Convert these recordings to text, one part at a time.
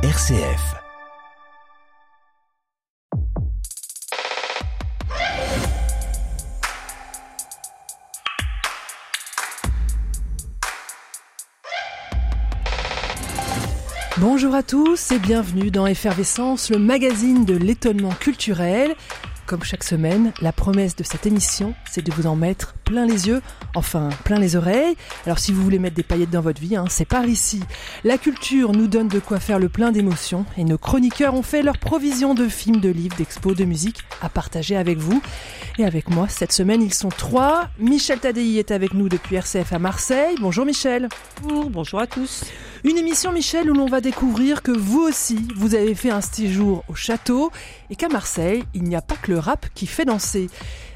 RCF. Bonjour à tous et bienvenue dans Effervescence, le magazine de l'étonnement culturel. Comme chaque semaine, la promesse de cette émission, c'est de vous en mettre plein les yeux, enfin plein les oreilles. Alors si vous voulez mettre des paillettes dans votre vie, hein, c'est par ici. La culture nous donne de quoi faire le plein d'émotions et nos chroniqueurs ont fait leur provision de films, de livres, d'expos, de musique à partager avec vous. Et avec moi, cette semaine, ils sont trois. Michel Tadei est avec nous depuis RCF à Marseille. Bonjour Michel. Bonjour, bonjour à tous. Une émission, Michel, où l'on va découvrir que vous aussi, vous avez fait un séjour au château et qu'à Marseille, il n'y a pas que le rap qui fait danser.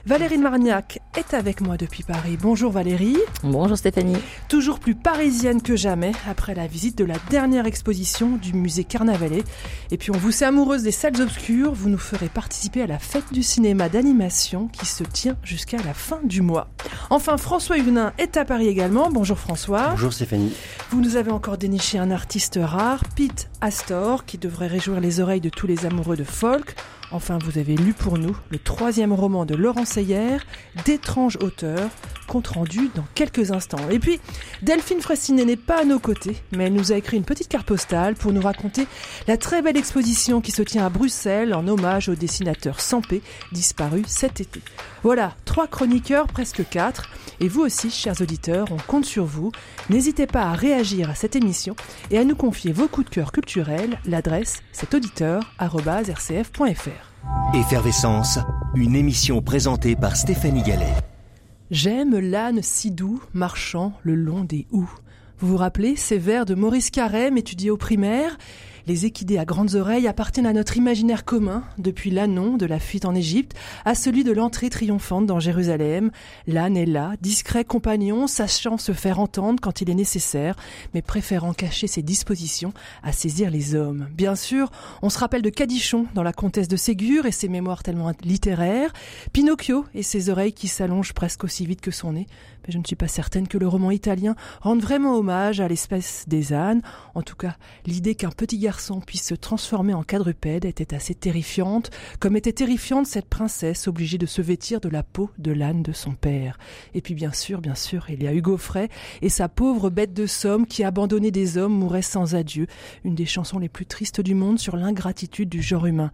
Valérie Marniac est avec moi depuis Paris. Bonjour Valérie. Bonjour Stéphanie. Toujours plus parisienne que jamais après la visite de la dernière exposition du musée Carnavalet. Et puis on vous sait amoureuse des salles obscures, vous nous ferez participer à la fête du cinéma d'animation qui se tient jusqu'à la fin du mois. Enfin, François Huguenin est à Paris également. Bonjour François. Bonjour Stéphanie. Vous nous avez encore déniché un artiste rare, Pete Astor, qui devrait réjouir les oreilles de tous les amoureux de folk. Enfin, vous avez lu pour nous le troisième roman de Laurent Seyer, d'étranges auteurs, compte rendu dans quelques instants. Et puis, Delphine Fressinet n'est pas à nos côtés, mais elle nous a écrit une petite carte postale pour nous raconter la très belle exposition qui se tient à Bruxelles en hommage au dessinateur Sampé, disparu cet été. Voilà, trois chroniqueurs, presque quatre. Et vous aussi, chers auditeurs, on compte sur vous. N'hésitez pas à réagir à cette émission et à nous confier vos coups de cœur culturels. L'adresse, c'est auditeur.rcf.fr. Effervescence, une émission présentée par Stéphanie Gallet. J'aime l'âne si doux marchant le long des houes. Vous vous rappelez ces vers de Maurice Carême étudiés au primaire? Les équidés à grandes oreilles appartiennent à notre imaginaire commun, depuis l'ânon de la fuite en Égypte à celui de l'entrée triomphante dans Jérusalem. L'âne est là, discret compagnon, sachant se faire entendre quand il est nécessaire, mais préférant cacher ses dispositions à saisir les hommes. Bien sûr, on se rappelle de Cadichon dans La Comtesse de Ségur et ses mémoires tellement littéraires, Pinocchio et ses oreilles qui s'allongent presque aussi vite que son nez, mais je ne suis pas certaine que le roman italien rende vraiment hommage à l'espèce des ânes. En tout cas, l'idée qu'un petit garçon puisse se transformer en quadrupède était assez terrifiante, comme était terrifiante cette princesse obligée de se vêtir de la peau de l'âne de son père. Et puis bien sûr, bien sûr, il y a Hugo Frey et sa pauvre bête de somme qui, abandonnée des hommes, mourait sans adieu, une des chansons les plus tristes du monde sur l'ingratitude du genre humain.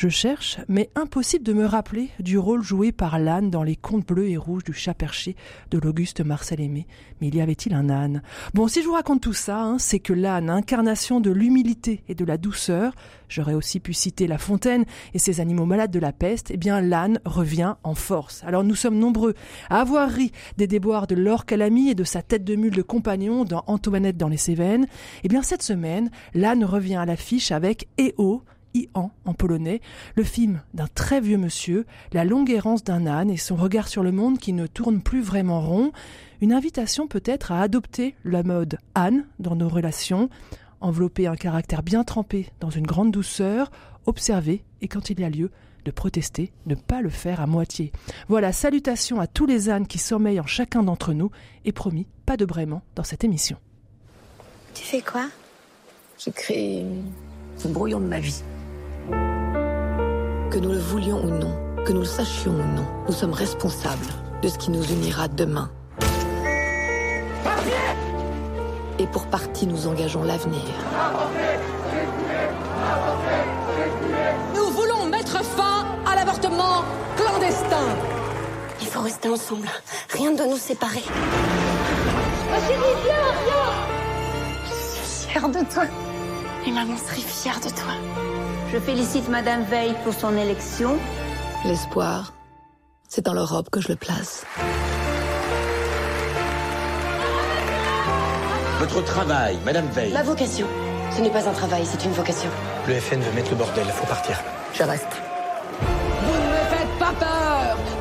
Je cherche, mais impossible de me rappeler du rôle joué par l'âne dans les contes bleus et rouges du chat perché de l'Auguste Marcel Aimé. Mais il y avait-il un âne? Bon, si je vous raconte tout ça, hein, c'est que l'âne, incarnation de l'humilité et de la douceur, j'aurais aussi pu citer La Fontaine et ses animaux malades de la peste, eh bien l'âne revient en force. Alors nous sommes nombreux à avoir ri des déboires de Laure Calamy et de sa tête de mule de compagnon dans Antoinette dans les Cévennes. Eh bien cette semaine, l'âne revient à l'affiche avec EO, Ian en polonais, le film d'un très vieux monsieur, la longue errance d'un âne et son regard sur le monde qui ne tourne plus vraiment rond, une invitation peut-être à adopter la mode âne dans nos relations, envelopper un caractère bien trempé dans une grande douceur, observer et quand il y a lieu, de protester, ne pas le faire à moitié. Voilà, salutations à tous les ânes qui sommeillent en chacun d'entre nous et promis, pas de braiement dans cette émission. Tu fais quoi? Je crée un brouillon de ma vie. Que nous le voulions ou non, que nous le sachions ou non, nous sommes responsables de ce qui nous unira demain. Et pour partie, nous engageons l'avenir. Nous voulons mettre fin à l'avortement clandestin. Il faut rester ensemble. Rien ne doit nous séparer. Ma chérie, viens, viens Je suis fière de toi. Et maman serait fière de toi. Je félicite Madame Veil pour son élection. L'espoir, c'est dans l'Europe que je le place. Votre travail, Madame Veil. Ma vocation. Ce n'est pas un travail, c'est une vocation. Le FN veut mettre le bordel, faut partir. Je reste. Vous ne me faites pas peur Pas peur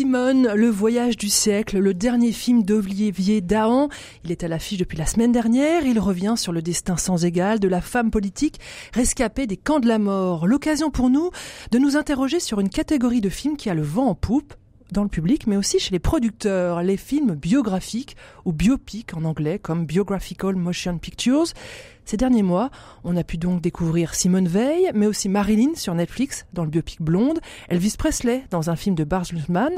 Simone, Le voyage du siècle, le dernier film d'Olivier Dahan. Il est à l'affiche depuis la semaine dernière. Il revient sur le destin sans égal de la femme politique rescapée des camps de la mort. L'occasion pour nous de nous interroger sur une catégorie de films qui a le vent en poupe dans le public, mais aussi chez les producteurs. Les films biographiques ou biopics en anglais, comme Biographical Motion Pictures, ces derniers mois, on a pu donc découvrir Simone Veil, mais aussi Marilyn sur Netflix dans le biopic Blonde, Elvis Presley dans un film de Bars Luhrmann.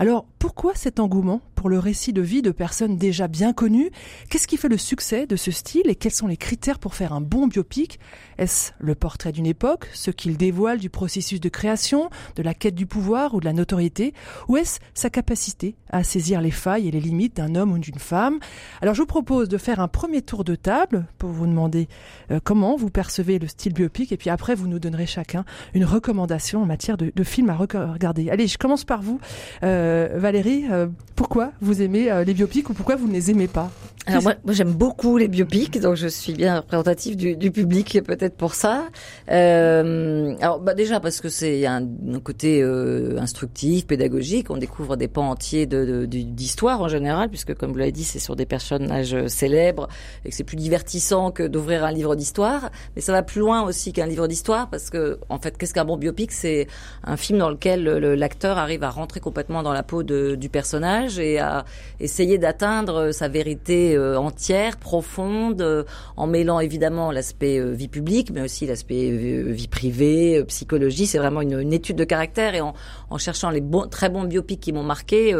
Alors pourquoi cet engouement le récit de vie de personnes déjà bien connues Qu'est-ce qui fait le succès de ce style et quels sont les critères pour faire un bon biopic? Est-ce le portrait d'une époque, ce qu'il dévoile du processus de création, de la quête du pouvoir ou de la notoriété? Ou est-ce sa capacité à saisir les failles et les limites d'un homme ou d'une femme? Alors je vous propose de faire un premier tour de table pour vous demander euh, comment vous percevez le style biopic et puis après vous nous donnerez chacun une recommandation en matière de, de films à regarder. Allez, je commence par vous, euh, Valérie. Euh, pourquoi vous aimez les biopics ou pourquoi vous ne les aimez pas? Alors moi, j'aime beaucoup les biopics, donc je suis bien représentative du, public peut-être pour ça. Euh, alors bah déjà parce que c'est un, côté euh, instructif, pédagogique, on découvre des pans entiers de, d'histoire en général, puisque comme vous l'avez dit, c'est sur des personnages célèbres et que c'est plus divertissant que d'ouvrir un livre d'histoire. Mais ça va plus loin aussi qu'un livre d'histoire, parce que en fait, qu'est-ce qu'un bon biopic? C'est un film dans lequel l'acteur arrive à rentrer complètement dans la peau de, du personnage et à essayer d'atteindre sa vérité euh, entière, profonde, euh, en mêlant évidemment l'aspect euh, vie publique, mais aussi l'aspect vie privée, psychologie. C'est vraiment une, étude de caractère et en, en cherchant les bons, très bons biopics qui m'ont marqué.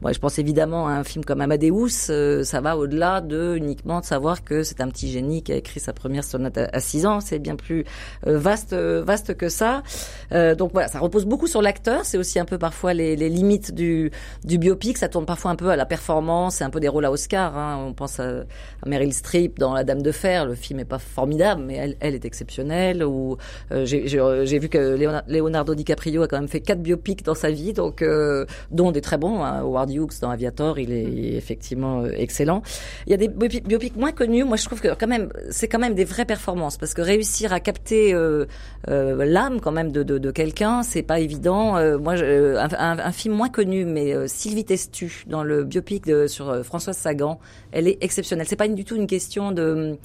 moi, je pense évidemment à un film comme Amadeus. ça va au-delà de uniquement de savoir que c'est un petit génie qui a écrit sa première sonate à 6 ans. C'est bien plus vaste, vaste que ça. donc voilà, ça repose beaucoup sur l'acteur. C'est aussi un peu parfois les, les limites du, du biopic. Ça tourne parfois un peu à la performance. C'est un peu des rôles à Oscar. Hein. On pense à, Meryl Streep dans La Dame de Fer. Le film est pas formidable, mais elle, elle est exceptionnelle. Ou euh, j'ai vu que Leonardo DiCaprio a quand même fait quatre biopics dans sa vie, donc euh, dont des très bons. Hein. Howard Hughes dans Aviator, il est, mm. effectivement euh, excellent. Il y a des biopics moins connus. Moi, je trouve que quand même, c'est quand même des vraies performances parce que réussir à capter l'âme quand même de, de, de quelqu'un, c'est pas évident. moi, un, un, un, film moins connu, mais Sylvie Testu dans le biopic sur Françoise Sagan, elle est exceptionnelle. C'est pas du tout une question de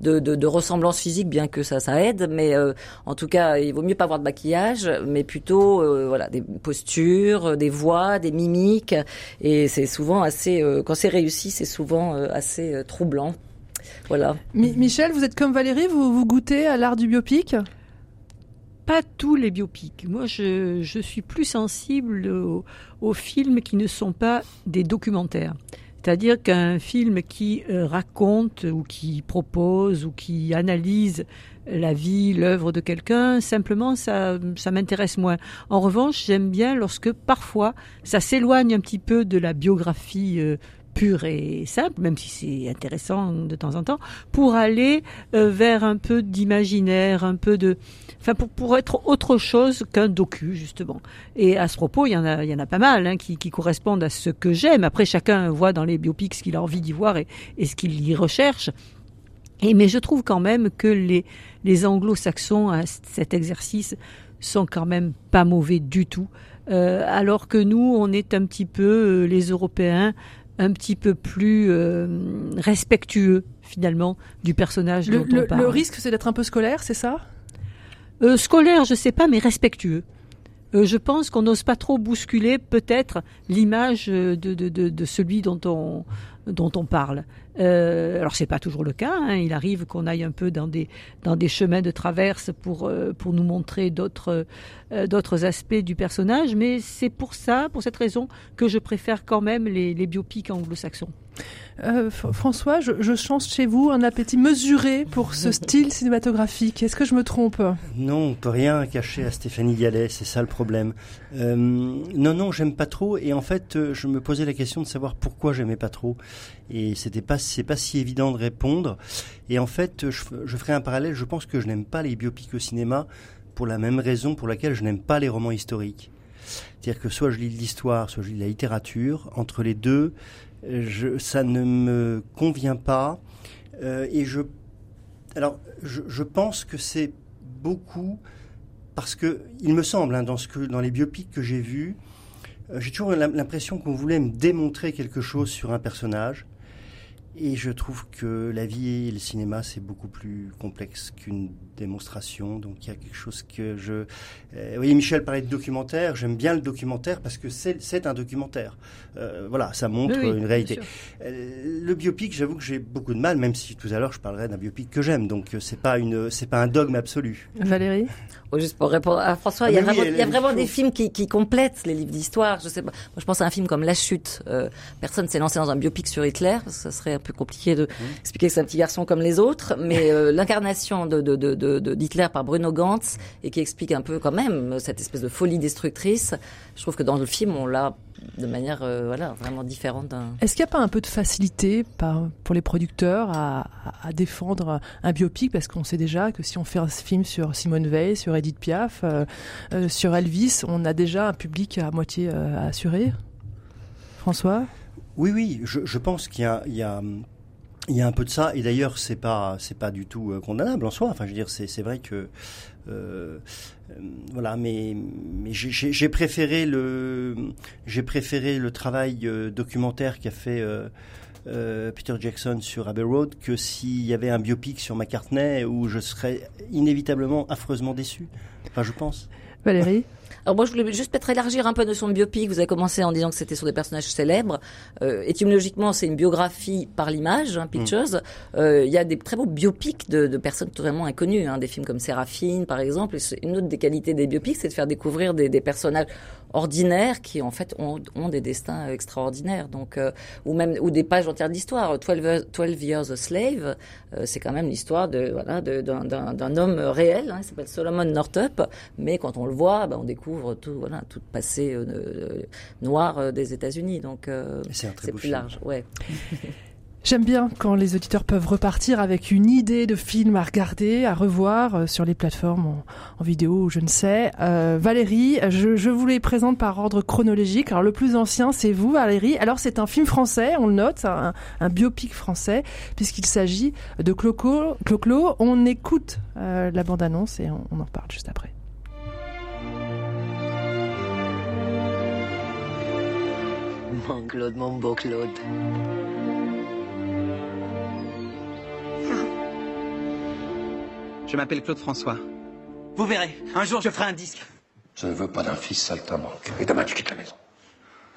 de, ressemblance physique, bien que ça, ça aide. Mais euh, en tout cas, il vaut mieux pas avoir de maquillage, mais plutôt euh, voilà des postures, des voix, des mimiques. Et c'est souvent assez, euh, quand c'est réussi, c'est souvent assez troublant. Voilà. Michel, vous êtes comme Valérie, vous, vous goûtez à l'art du biopic? Pas tous les biopics. Moi, je, je suis plus sensible aux, films qui ne sont pas des documentaires. C'est-à-dire qu'un film qui euh, raconte ou qui propose ou qui analyse la vie, l'œuvre de quelqu'un, simplement ça, ça m'intéresse moins. En revanche, j'aime bien lorsque parfois ça s'éloigne un petit peu de la biographie euh, pure et simple, même si c'est intéressant de temps en temps, pour aller euh, vers un peu d'imaginaire, un peu de, enfin pour, pour être autre chose qu'un docu justement. Et à ce propos, il y en a, il y en a pas mal hein, qui, qui, correspondent à ce que j'aime. Après, chacun voit dans les biopics ce qu'il a envie d'y voir et, ce qu'il y recherche. Et mais je trouve quand même que les les anglo-saxons à cet exercice sont quand même pas mauvais du tout. Euh, alors que nous, on est un petit peu euh, les Européens un petit peu plus euh, respectueux finalement du personnage le, dont on parle. Le risque, c'est d'être un peu scolaire, c'est ça? Euh, Scolaire, je sais pas, mais respectueux. Euh, je pense qu'on n'ose pas trop bousculer peut-être l'image de, de, de, de, celui dont on, dont on parle. Euh, alors c'est pas toujours le cas. Hein. Il arrive qu'on aille un peu dans des dans des chemins de traverse pour euh, pour nous montrer d'autres euh, d'autres aspects du personnage. Mais c'est pour ça, pour cette raison, que je préfère quand même les, les biopics anglo-saxons. Euh, François, je, je change chez vous un appétit mesuré pour ce style cinématographique. Est-ce que je me trompe? Non, on peut rien cacher à Stéphanie Gallet, c'est ça le problème. Euh, non, non, j'aime pas trop. Et en fait, euh, je me posais la question de savoir pourquoi j'aimais pas trop. Et c'était pas, c'est pas si évident de répondre. Et en fait, je, je ferai un parallèle. Je pense que je n'aime pas les biopics au cinéma pour la même raison pour laquelle je n'aime pas les romans historiques. C'est-à-dire que soit je lis l'histoire, soit je lis la littérature. Entre les deux, ça ne me convient pas. Euh, et je, alors, je, pense que c'est beaucoup parce que il me semble, hein, dans les biopics que j'ai vus, euh, j'ai toujours l'impression qu'on voulait me démontrer quelque chose sur un personnage. Et je trouve que la vie et le cinéma, c'est beaucoup plus complexe qu'une démonstration. Donc il y a quelque chose que je... Euh, oui, Michel parlait de documentaire. J'aime bien le documentaire parce que c'est un documentaire. Euh, voilà, ça montre une réalité. Euh, le biopic, j'avoue que j'ai beaucoup de mal, même si tout à l'heure je parlerai d'un biopic que j'aime. Donc euh, c'est pas une, c'est pas un dogme absolu. Valérie Juste pour répondre à François, il y a ah, vraiment, il y a vraiment des films qui, qui complètent les livres d'histoire. Je sais pas. Moi, je pense à un film comme La Chute. Euh, personne s'est lancé dans un biopic sur Hitler. Ça serait un peu compliqué de mmh. expliquer que c'est un petit garçon comme les autres. Mais euh, l'incarnation de, de, de, de, d'Hitler par Bruno Gantz et qui explique un peu quand même cette espèce de folie destructrice. Je trouve que dans le film, on l'a de manière euh, voilà vraiment différente. Est-ce qu'il n'y a pas un peu de facilité par, pour les producteurs à, à, défendre un biopic? Parce qu'on sait déjà que si on fait un film sur Simone Veil, sur Edith Piaf, euh, euh, sur Elvis, on a déjà un public à moitié assuré. François? Oui, oui, je, pense qu'il y a, il y a un peu de ça, et d'ailleurs c'est pas pas du tout condamnable en soi. Enfin, je veux dire, c'est vrai que euh, voilà, mais, mais j'ai préféré le préféré le travail euh, documentaire qu'a fait euh, Peter Jackson sur Abbey Road que s'il y avait un biopic sur McCartney où je serais inévitablement affreusement déçu. Enfin, je pense. Valérie? Alors moi, je voulais juste peut-être élargir un peu de son biopic. Vous avez commencé en disant que c'était sur des personnages célèbres. Euh, étymologiquement, c'est une biographie par l'image, hein, pictures. Mm. Euh, il y a des très beaux biopics de, de personnes totalement inconnues, hein, des films comme Séraphine, par exemple. Et une autre des qualités des biopics, c'est de faire découvrir des, des personnages ordinaires qui en fait ont, ont des destins extraordinaires donc euh, ou même ou des pages entières d'histoire 12, 12 Years a Slave euh, c'est quand même l'histoire de voilà d'un homme réel hein, il s'appelle Solomon Northup mais quand on le voit ben, on découvre tout voilà tout le passé euh, noir des États-Unis donc c'est plus large ouais J'aime bien quand les auditeurs peuvent repartir avec une idée de film à regarder, à revoir euh, sur les plateformes en, vidéo ou je ne sais. Euh, Valérie, je, je, vous les présente par ordre chronologique. Alors le plus ancien, c'est vous, Valérie. Alors c'est un film français, on le note, un, un biopic français, puisqu'il s'agit de Cloco. Clo-Clo. On écoute euh, la bande-annonce et on, on en reparle juste après. Mon Claude, mon beau Claude. Je m'appelle Claude François. Vous verrez, un jour je ferai un disque. Je ne veux pas d'un fils saltimbanque. Et demain tu quittes la maison.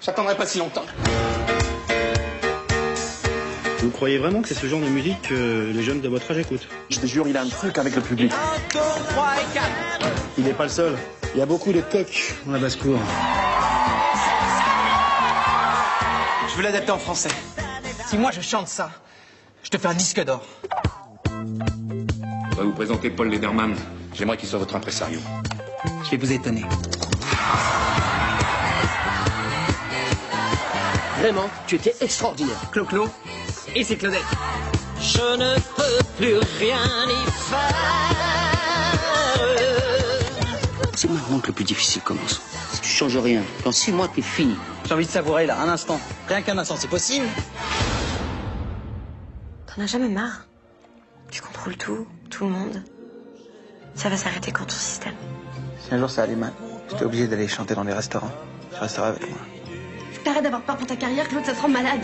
J'attendrai pas si longtemps. Vous croyez vraiment que c'est ce genre de musique que les jeunes de votre âge écoutent? Je te jure, il a un truc avec le public. Il n'est pas le seul. Il y a beaucoup de coqs dans la basse-cour. Je veux l'adapter en français. Si moi je chante ça, je te fais un disque d'or. On va vous présenter Paul Lederman. J'aimerais qu'il soit votre impresario. Je vais vous étonner. Vraiment, tu étais extraordinaire. Clo-Clo, et c'est Claudette. Je ne peux plus rien y faire. C'est maintenant que le plus difficile commence. Si tu changes rien, dans six mois, t'es fini. J'ai envie de savourer là, un instant. Rien qu'un instant, c'est possible T'en as jamais marre? Tu contrôles tout tout le monde. Ça va s'arrêter quand ton système? Si un jour ça allait mal, j'étais obligé d'aller chanter dans les restaurants. Tu resteras avec moi. T'arrêtes d'avoir peur pour ta carrière, Claude, ça te rend malade.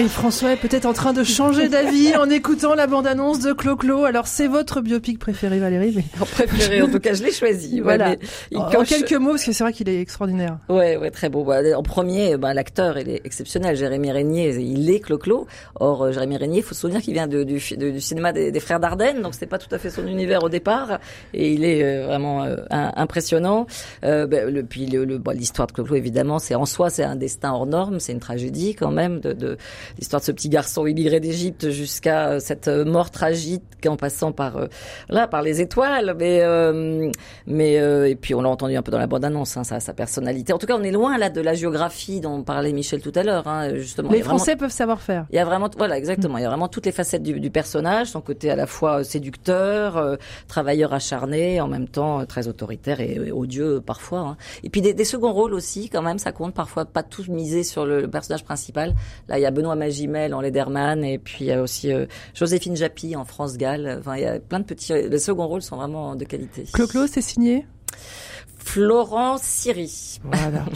Et François est peut-être en train de changer d'avis en écoutant la bande-annonce de Clo-Clo. Alors, c'est votre biopic préféré, Valérie mais... Préféré, en tout cas, je l'ai choisi. Voilà. en, quelques mots, parce que c'est vrai qu'il est extraordinaire. Ouais, ouais, très beau. Bah, en premier, bah, l'acteur, il est exceptionnel. Jérémy Régnier, il est Clo-Clo. Or, euh, Jérémy Régnier, il faut se souvenir qu'il vient de, du, du, cinéma des, des frères Dardenne, donc c'était pas tout à fait son univers au départ. Et il est euh, vraiment euh, impressionnant. Euh, bah, le, puis le, l'histoire de Clo-Clo, évidemment, c'est en soi, c'est un destin hors norme, c'est une tragédie quand même de, de l'histoire de ce petit garçon immigré d'Égypte jusqu'à euh, cette euh, mort tragique en passant par euh, là par les étoiles. Mais mais et puis on l'a entendu un peu dans la bande annonce hein, sa, sa personnalité. En tout cas on est loin là de la géographie dont parlait Michel tout à l'heure hein, justement. Les Français peuvent savoir faire. Il y a vraiment voilà exactement. Il y a vraiment toutes les facettes du, du personnage son côté à la fois séducteur travailleur acharné en même temps très autoritaire et, odieux parfois hein. et puis des, des, seconds rôles aussi quand même ça compte. Parfois pas tous miser sur le, le personnage principal. Là il y a Benoît Magimel en Lederman et puis il y a aussi euh, Joséphine Japy en France Gall. Enfin, il y a plein de petits. Les seconds rôles sont vraiment de qualité. Clo-Clo, c'est signé? Florent Siri. Voilà.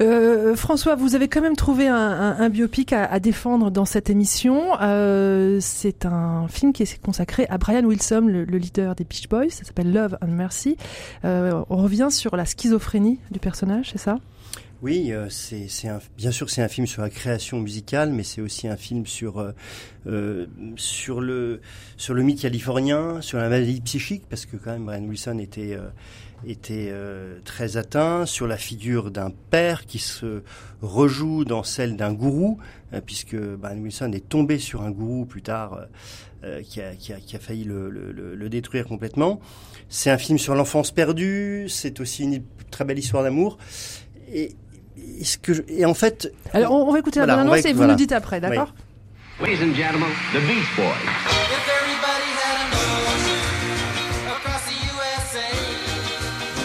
Euh, François, vous avez quand même trouvé un, un, un biopic à, à, défendre dans cette émission. Euh, c'est un film qui est consacré à Brian Wilson, le, le leader des Beach Boys. Ça s'appelle Love and Mercy. Euh, on revient sur la schizophrénie du personnage, c'est ça? Oui, euh, c'est bien sûr c'est un film sur la création musicale, mais c'est aussi un film sur euh, euh, sur le sur le mythe californien, sur la maladie psychique, parce que quand même Brian Wilson était euh, était euh, très atteint, sur la figure d'un père qui se rejoue dans celle d'un gourou, puisque Brian Wilson est tombé sur un gourou plus tard qui a, qui, a, qui, a, failli le, le, le détruire complètement. C'est un film sur l'enfance perdue, c'est aussi une très belle histoire d'amour. Et, ce que je, et en fait. Alors on va écouter la voilà, annonce et vous voilà. nous dites après, d'accord oui. Ladies and gentlemen, the Beach Boys. If everybody had a nose across the USA,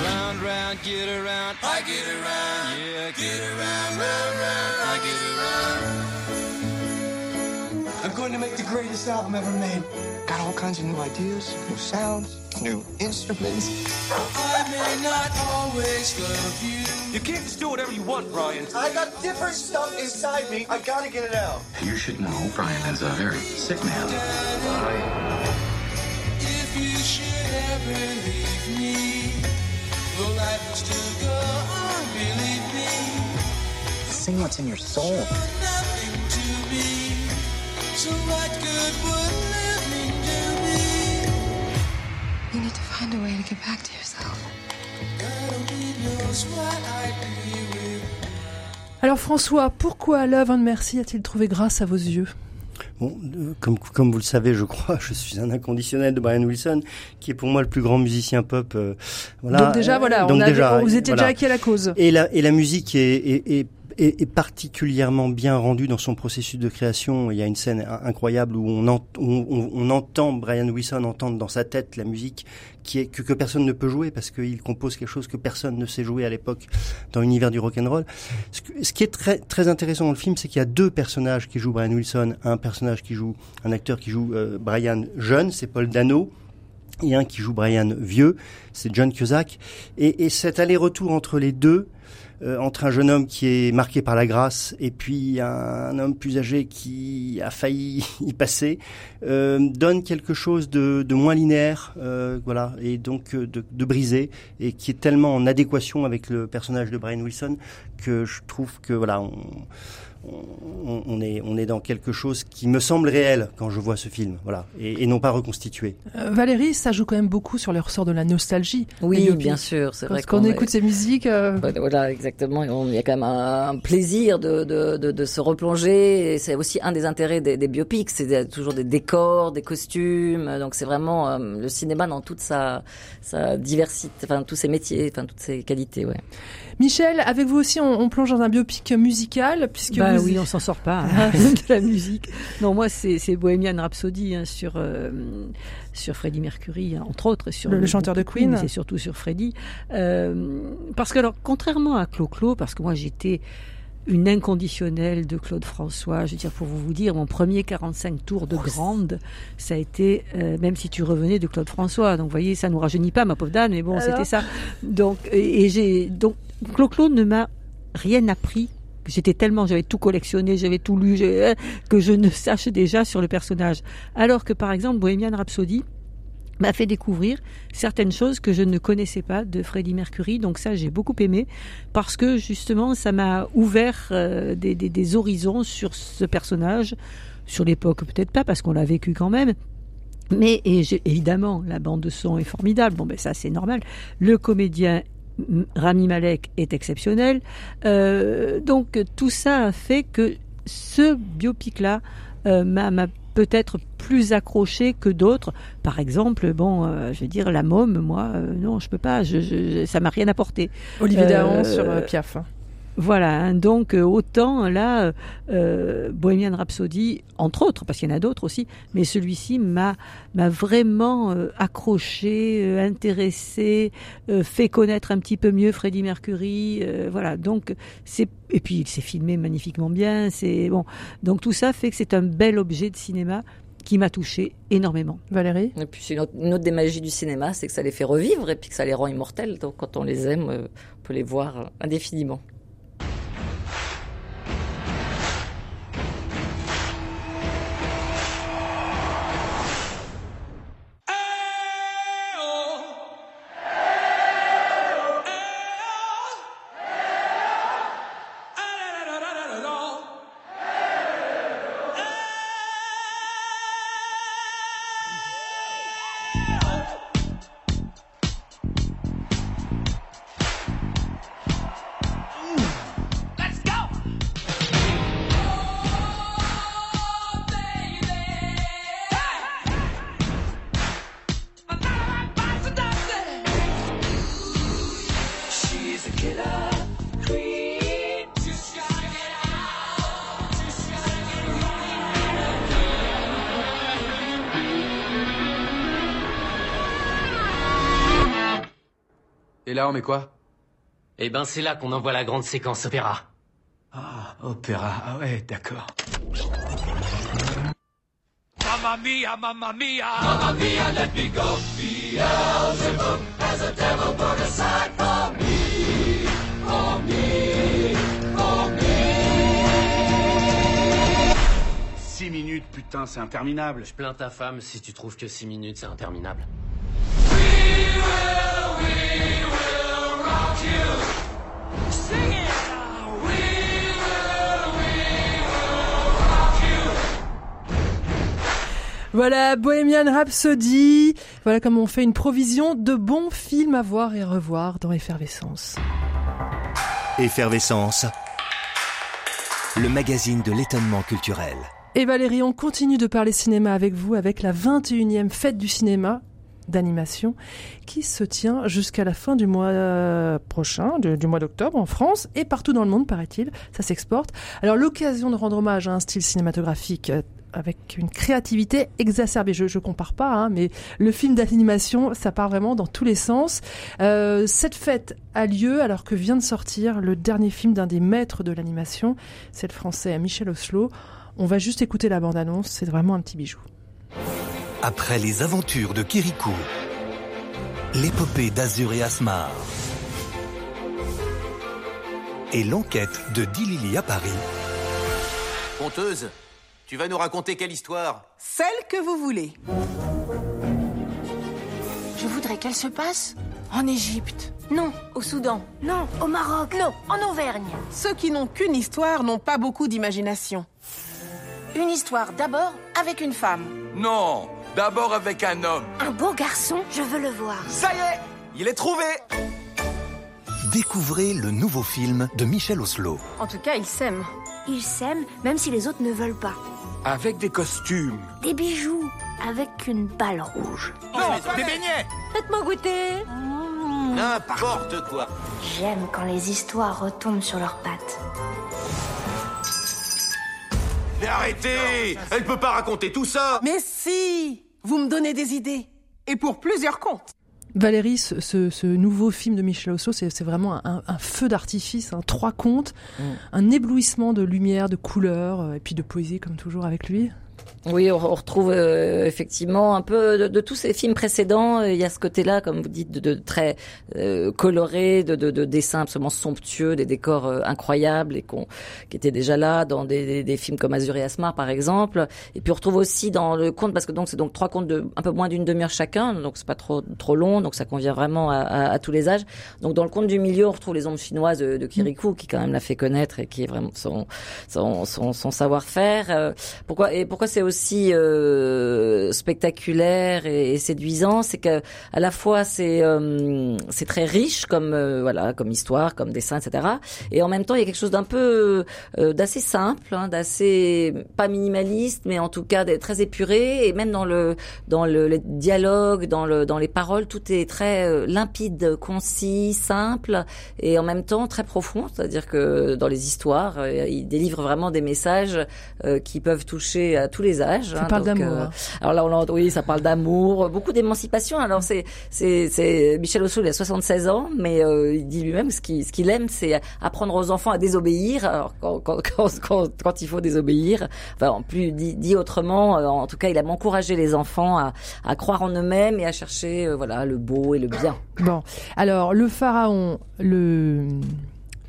round, round, get around, I get around, yeah, get around, round, round, I get around. I'm going to make the greatest album ever made. Got all kinds of new ideas, new sounds, new instruments. I may not always love you. You can't just do whatever you want, Brian. I got different stuff inside me. I gotta get it out. You should know Brian is a very sick man. If you should ever leave me, the life will still go on, believe me. Sing what's in your soul. Nothing to me. So what good would living find a way to get back to yourself. Alors François, pourquoi Love and Mercy a-t-il trouvé grâce à vos yeux? Bon, euh, comme, comme vous le savez, je crois, je suis un inconditionnel de Brian Wilson, qui est pour moi le plus grand musicien pop. Euh, voilà. Donc déjà, voilà, Donc on déjà, avait, vous étiez voilà. déjà acquis à la cause. Et la, et la musique est, est, est est, est, particulièrement bien rendu dans son processus de création. Il y a une scène incroyable où on, ent, on, on entend Brian Wilson entendre dans sa tête la musique qui est, que, que personne ne peut jouer parce qu'il compose quelque chose que personne ne sait jouer à l'époque dans l'univers du rock and roll. Ce, qui est très, très intéressant dans le film, c'est qu'il y a deux personnages qui jouent Brian Wilson. Un personnage qui joue, un acteur qui joue euh, Brian jeune, c'est Paul Dano et un qui joue Brian vieux, c'est John Cusack. Et, et cet aller-retour entre les deux, euh, entre un jeune homme qui est marqué par la grâce et puis un, homme plus âgé qui a failli y passer, euh, donne quelque chose de, de moins linéaire, euh, voilà, et donc de, de, brisé et qui est tellement en adéquation avec le personnage de Brian Wilson que je trouve que voilà. On, on, on, est, on est dans quelque chose qui me semble réel quand je vois ce film, voilà, et, et non pas reconstitué. Euh, Valérie, ça joue quand même beaucoup sur le ressort de la nostalgie. Oui, bien sûr, c'est vrai. Quand on écoute ces musiques, euh... voilà, exactement. Il y a quand même un, plaisir de, de, de, de se replonger. C'est aussi un des intérêts des, des biopics, c'est toujours des décors, des costumes. Donc c'est vraiment euh, le cinéma dans toute sa, sa diversité, enfin tous ses métiers, enfin toutes ses qualités, ouais. Michel, avec vous aussi, on, on, plonge dans un biopic musical, puisque bah vous... oui, on s'en sort pas hein, de la musique. Non, moi, c'est Bohemian Rhapsody hein, sur euh, sur Freddie Mercury, hein, entre autres, sur le, le chanteur de Queen. Mais c'est surtout sur Freddie, euh, parce que alors, contrairement à Clo-Clo, parce que moi, j'étais une inconditionnelle de Claude François. Je veux dire, pour vous dire, mon premier 45 tours de grande, ça a été, euh, même si tu revenais de Claude François. Donc, vous voyez, ça nous rajeunit pas, ma pauvre dame, mais bon, c'était ça. Donc, et, et j'ai, donc, Claude ne m'a rien appris. J'étais tellement, j'avais tout collectionné, j'avais tout lu, que je ne sache déjà sur le personnage. Alors que, par exemple, Bohemian Rhapsody, m'a fait découvrir certaines choses que je ne connaissais pas de Freddie Mercury. Donc ça, j'ai beaucoup aimé parce que justement, ça m'a ouvert euh, des, des, des, horizons sur ce personnage. Sur l'époque, peut-être pas parce qu'on l'a vécu quand même. Mais et évidemment, la bande de son est formidable. Bon, ben ça, c'est normal. Le comédien Rami Malek est exceptionnel. Euh, donc tout ça a fait que ce biopic-là euh, m'a peut-être plus accroché que d'autres. Par exemple, bon, euh, je veux dire, la môme, moi, euh, non, je peux pas, je, je, ça m'a rien apporté. Olivier euh, Dahan sur Piaf. Voilà, hein, donc autant là, euh, Bohemian Rhapsody, entre autres, parce qu'il y en a d'autres aussi, mais celui-ci m'a m'a vraiment euh, accroché, euh, intéressé, fait connaître un petit peu mieux Freddie Mercury. voilà, donc c'est et puis il s'est filmé magnifiquement bien. C'est bon, donc tout ça fait que c'est un bel objet de cinéma qui m'a touché énormément. Valérie? Et puis une autre, une autre, des magies du cinéma, c'est que ça les fait revivre et puis que ça les rend immortels. Donc quand on les aime, on peut les voir indéfiniment. Là, on met quoi? Eh ben, c'est là qu'on envoie la grande séquence opéra. Ah, opéra. Ah ouais, d'accord. Mamma mia, mamma mia, mamma mia, let me go. Beelzebub has a devil put aside for me, for me, for me. 6 minutes, putain, c'est interminable. Je plains ta femme si tu trouves que 6 minutes c'est interminable. We will, we will Voilà, Bohemian Rhapsody. Voilà comment on fait une provision de bons films à voir et à revoir dans Effervescence. Effervescence. Le magazine de l'étonnement culturel. Et Valérie, on continue de parler cinéma avec vous avec la 21e fête du cinéma d'animation qui se tient jusqu'à la fin du mois euh, prochain, du mois d'octobre en France et partout dans le monde, paraît-il. Ça s'exporte. Alors l'occasion de rendre hommage à un style cinématographique euh, avec une créativité exacerbée. Je, je compare pas, hein, mais le film d'animation, ça part vraiment dans tous les sens. Euh, cette fête a lieu alors que vient de sortir le dernier film d'un des maîtres de l'animation, c'est le français Michel Oslo. On va juste écouter la bande-annonce, c'est vraiment un petit bijou. Après les aventures de Kirikou, l'épopée d'Azur et Asmar et l'enquête de Dilili à Paris, Conteuse, tu vas nous raconter quelle histoire? Celle que vous voulez. Je voudrais qu'elle se passe en Égypte. Non, au Soudan. Non, au Maroc. Non, en Auvergne. Ceux qui n'ont qu'une histoire n'ont pas beaucoup d'imagination. Une histoire d'abord avec une femme. Non, d'abord avec un homme. Un beau garçon, je veux le voir. Ça y est, il est trouvé découvrez le nouveau film de Michel Oslo. En tout cas, ils s'aiment. Ils s'aiment même si les autres ne veulent pas. Avec des costumes. Des bijoux avec une balle rouge. Non, des beignets Faites-moi goûter. N'importe quoi. J'aime quand les histoires retombent sur leurs pattes. Mais arrêtez Elle peut pas raconter tout ça Mais si Vous me donnez des idées. Et pour plusieurs comptes. Valérie, ce, ce- ce nouveau film de Michel Oslo, c'est c'est vraiment un, un feu d'artifice, un trois contes, un éblouissement de lumière, de couleurs, euh, et puis de poésie comme toujours avec lui. Oui, on, on retrouve euh, effectivement un peu de, de tous ces films précédents. euh, Il y a ce côté-là, comme vous dites, de, de très euh, coloré, de, de, de dessins absolument somptueux, des décors euh, incroyables et qu'on, qui étaient déjà là dans des, des, films comme Azur et Asmar, par exemple. Et puis on retrouve aussi dans le conte, parce que donc c'est donc trois contes de un peu moins d'une demi-heure chacun, donc c'est pas trop trop long, donc ça convient vraiment à, à, tous les âges. Donc dans le conte du milieu, on retrouve les ombres chinoises de, Kirikou, qui quand même l'a fait connaître et qui est vraiment son son, son, savoir-faire. Euh, pourquoi et pourquoi aussi euh, spectaculaire et, séduisant, c'est que la fois c'est euh, c'est très riche comme euh, voilà comme histoire, comme dessin, etc. Et en même temps il y a quelque chose d'un peu d'assez simple, hein, d'assez pas minimaliste, mais en tout cas très épuré et même dans le dans le, le dialogue, dans le dans les paroles, tout est très limpide, concis, simple et en même temps très profond. C'est-à-dire que dans les histoires, il délivre vraiment des messages qui peuvent toucher à tous les âges. Ça hein, parle donc, d'amour, euh, hein. alors là, on oui, ça parle d'amour, beaucoup d'émancipation. Alors c'est c'est c'est Michel Oslo, il a 76 ans, mais euh, il dit lui-même ce qu'il ce qu'il aime, c'est apprendre aux enfants à désobéir. Alors quand quand quand, il faut désobéir, enfin en plus dit, dit autrement, euh, en tout cas, il aime encourager les enfants à à croire en eux-mêmes et à chercher euh, voilà le beau et le bien. Bon, alors le pharaon, le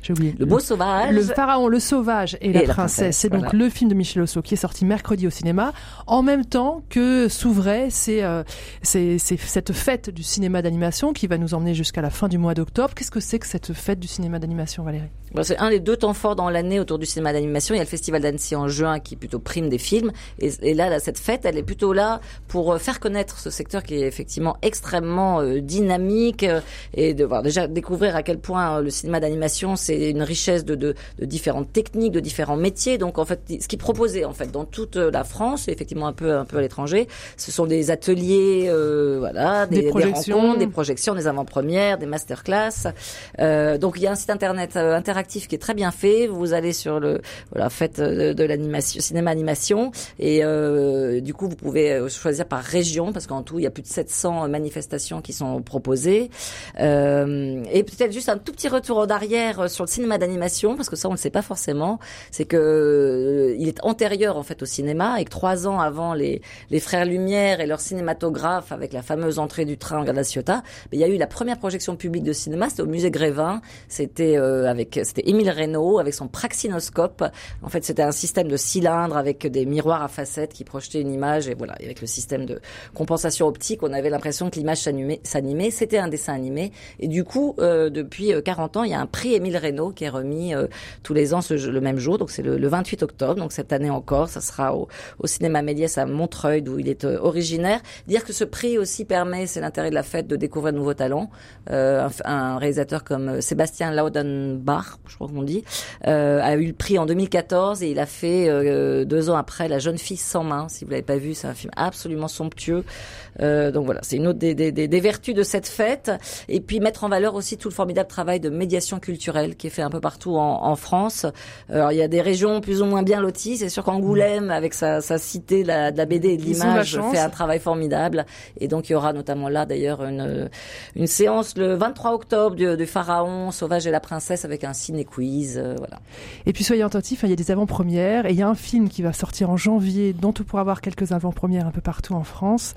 j'ai oublié. Le beau sauvage. Le pharaon, le sauvage et, la, Et la princesse. princesse, C'est donc le film de Michel Oslo qui est sorti mercredi au cinéma, en même temps que s'ouvrait c'est euh, c'est cette fête du cinéma d'animation qui va nous emmener jusqu'à la fin du mois d'octobre. Qu'est-ce que c'est que cette fête du cinéma d'animation, Valérie? Bon, c'est un des deux temps forts dans l'année autour du cinéma d'animation. Il y a le Festival d'Annecy en juin qui plutôt prime des films. Et, et là, là, cette fête, elle est plutôt là pour euh, faire connaître ce secteur qui est effectivement extrêmement euh, dynamique euh, et de voir déjà découvrir à quel point le cinéma d'animation, c'est c'est une richesse de, de, de, différentes techniques, de différents métiers. Donc en fait, ce qu'ils proposaient en fait dans toute la France, et effectivement un peu un peu à l'étranger, ce sont des ateliers, euh, voilà, des, Des des projections. rencontres, des projections, des avant-premières, des masterclass. Euh, donc il y a un site internet euh, interactif qui est très bien fait. Vous allez sur le voilà, faites euh, de, de l'animation, cinéma animation, et euh, du coup vous pouvez euh, choisir par région parce qu'en tout il y a plus de 700 manifestations qui sont proposées. Euh, et peut-être juste un tout petit retour en arrière euh, sur le cinéma d'animation parce que ça on ne le sait pas forcément. C'est que euh, il est antérieur en fait au cinéma et que trois ans avant les les frères Lumière et leur cinématographe avec la fameuse entrée du train en la Ciotat, ben, il y a eu la première projection publique de cinéma, c'était au musée Grévin. C'était euh, avec c'était Émile Reynaud avec son praxinoscope. En fait, c'était un système de cylindre avec des miroirs à facettes qui projetaient une image et voilà, avec le système de compensation optique, on avait l'impression que l'image s'animait. C'était un dessin animé et du coup, euh, depuis euh, 40 ans, il y a un prix Émile Reynaud qui est remis euh, tous les ans ce, le même jour. Donc c'est le, le 28 octobre. Donc cette année encore, ça sera au, au cinéma Méliès à Montreuil d'où il est euh, originaire. Dire que ce prix aussi permet, c'est l'intérêt de la fête, de découvrir de nouveaux talents. Euh, un, un réalisateur comme euh, Sébastien Laudenbach, je crois qu'on dit, a eu le prix en 2014 et il a fait deux ans après La jeune fille sans main. Si vous l'avez pas vu, c'est un film absolument somptueux. Euh, donc voilà, c'est une autre des, des, des, des vertus de cette fête. Et puis mettre en valeur aussi tout le formidable travail de médiation culturelle qui est fait un peu partout en, en France. Alors il y a des régions plus ou moins bien loties. C'est sûr qu'Angoulême, avec sa, sa cité de la, de la BD et de l'image, fait un travail formidable. Et donc il y aura notamment là d'ailleurs une, une séance le 23 octobre du, du Pharaon, Sauvage et la Princesse avec un ciné quiz. euh, voilà. Et puis soyez attentifs, hein, il y a des avant-premières et il y a un film qui va sortir en janvier dont on pourra voir quelques avant-premières un peu partout en France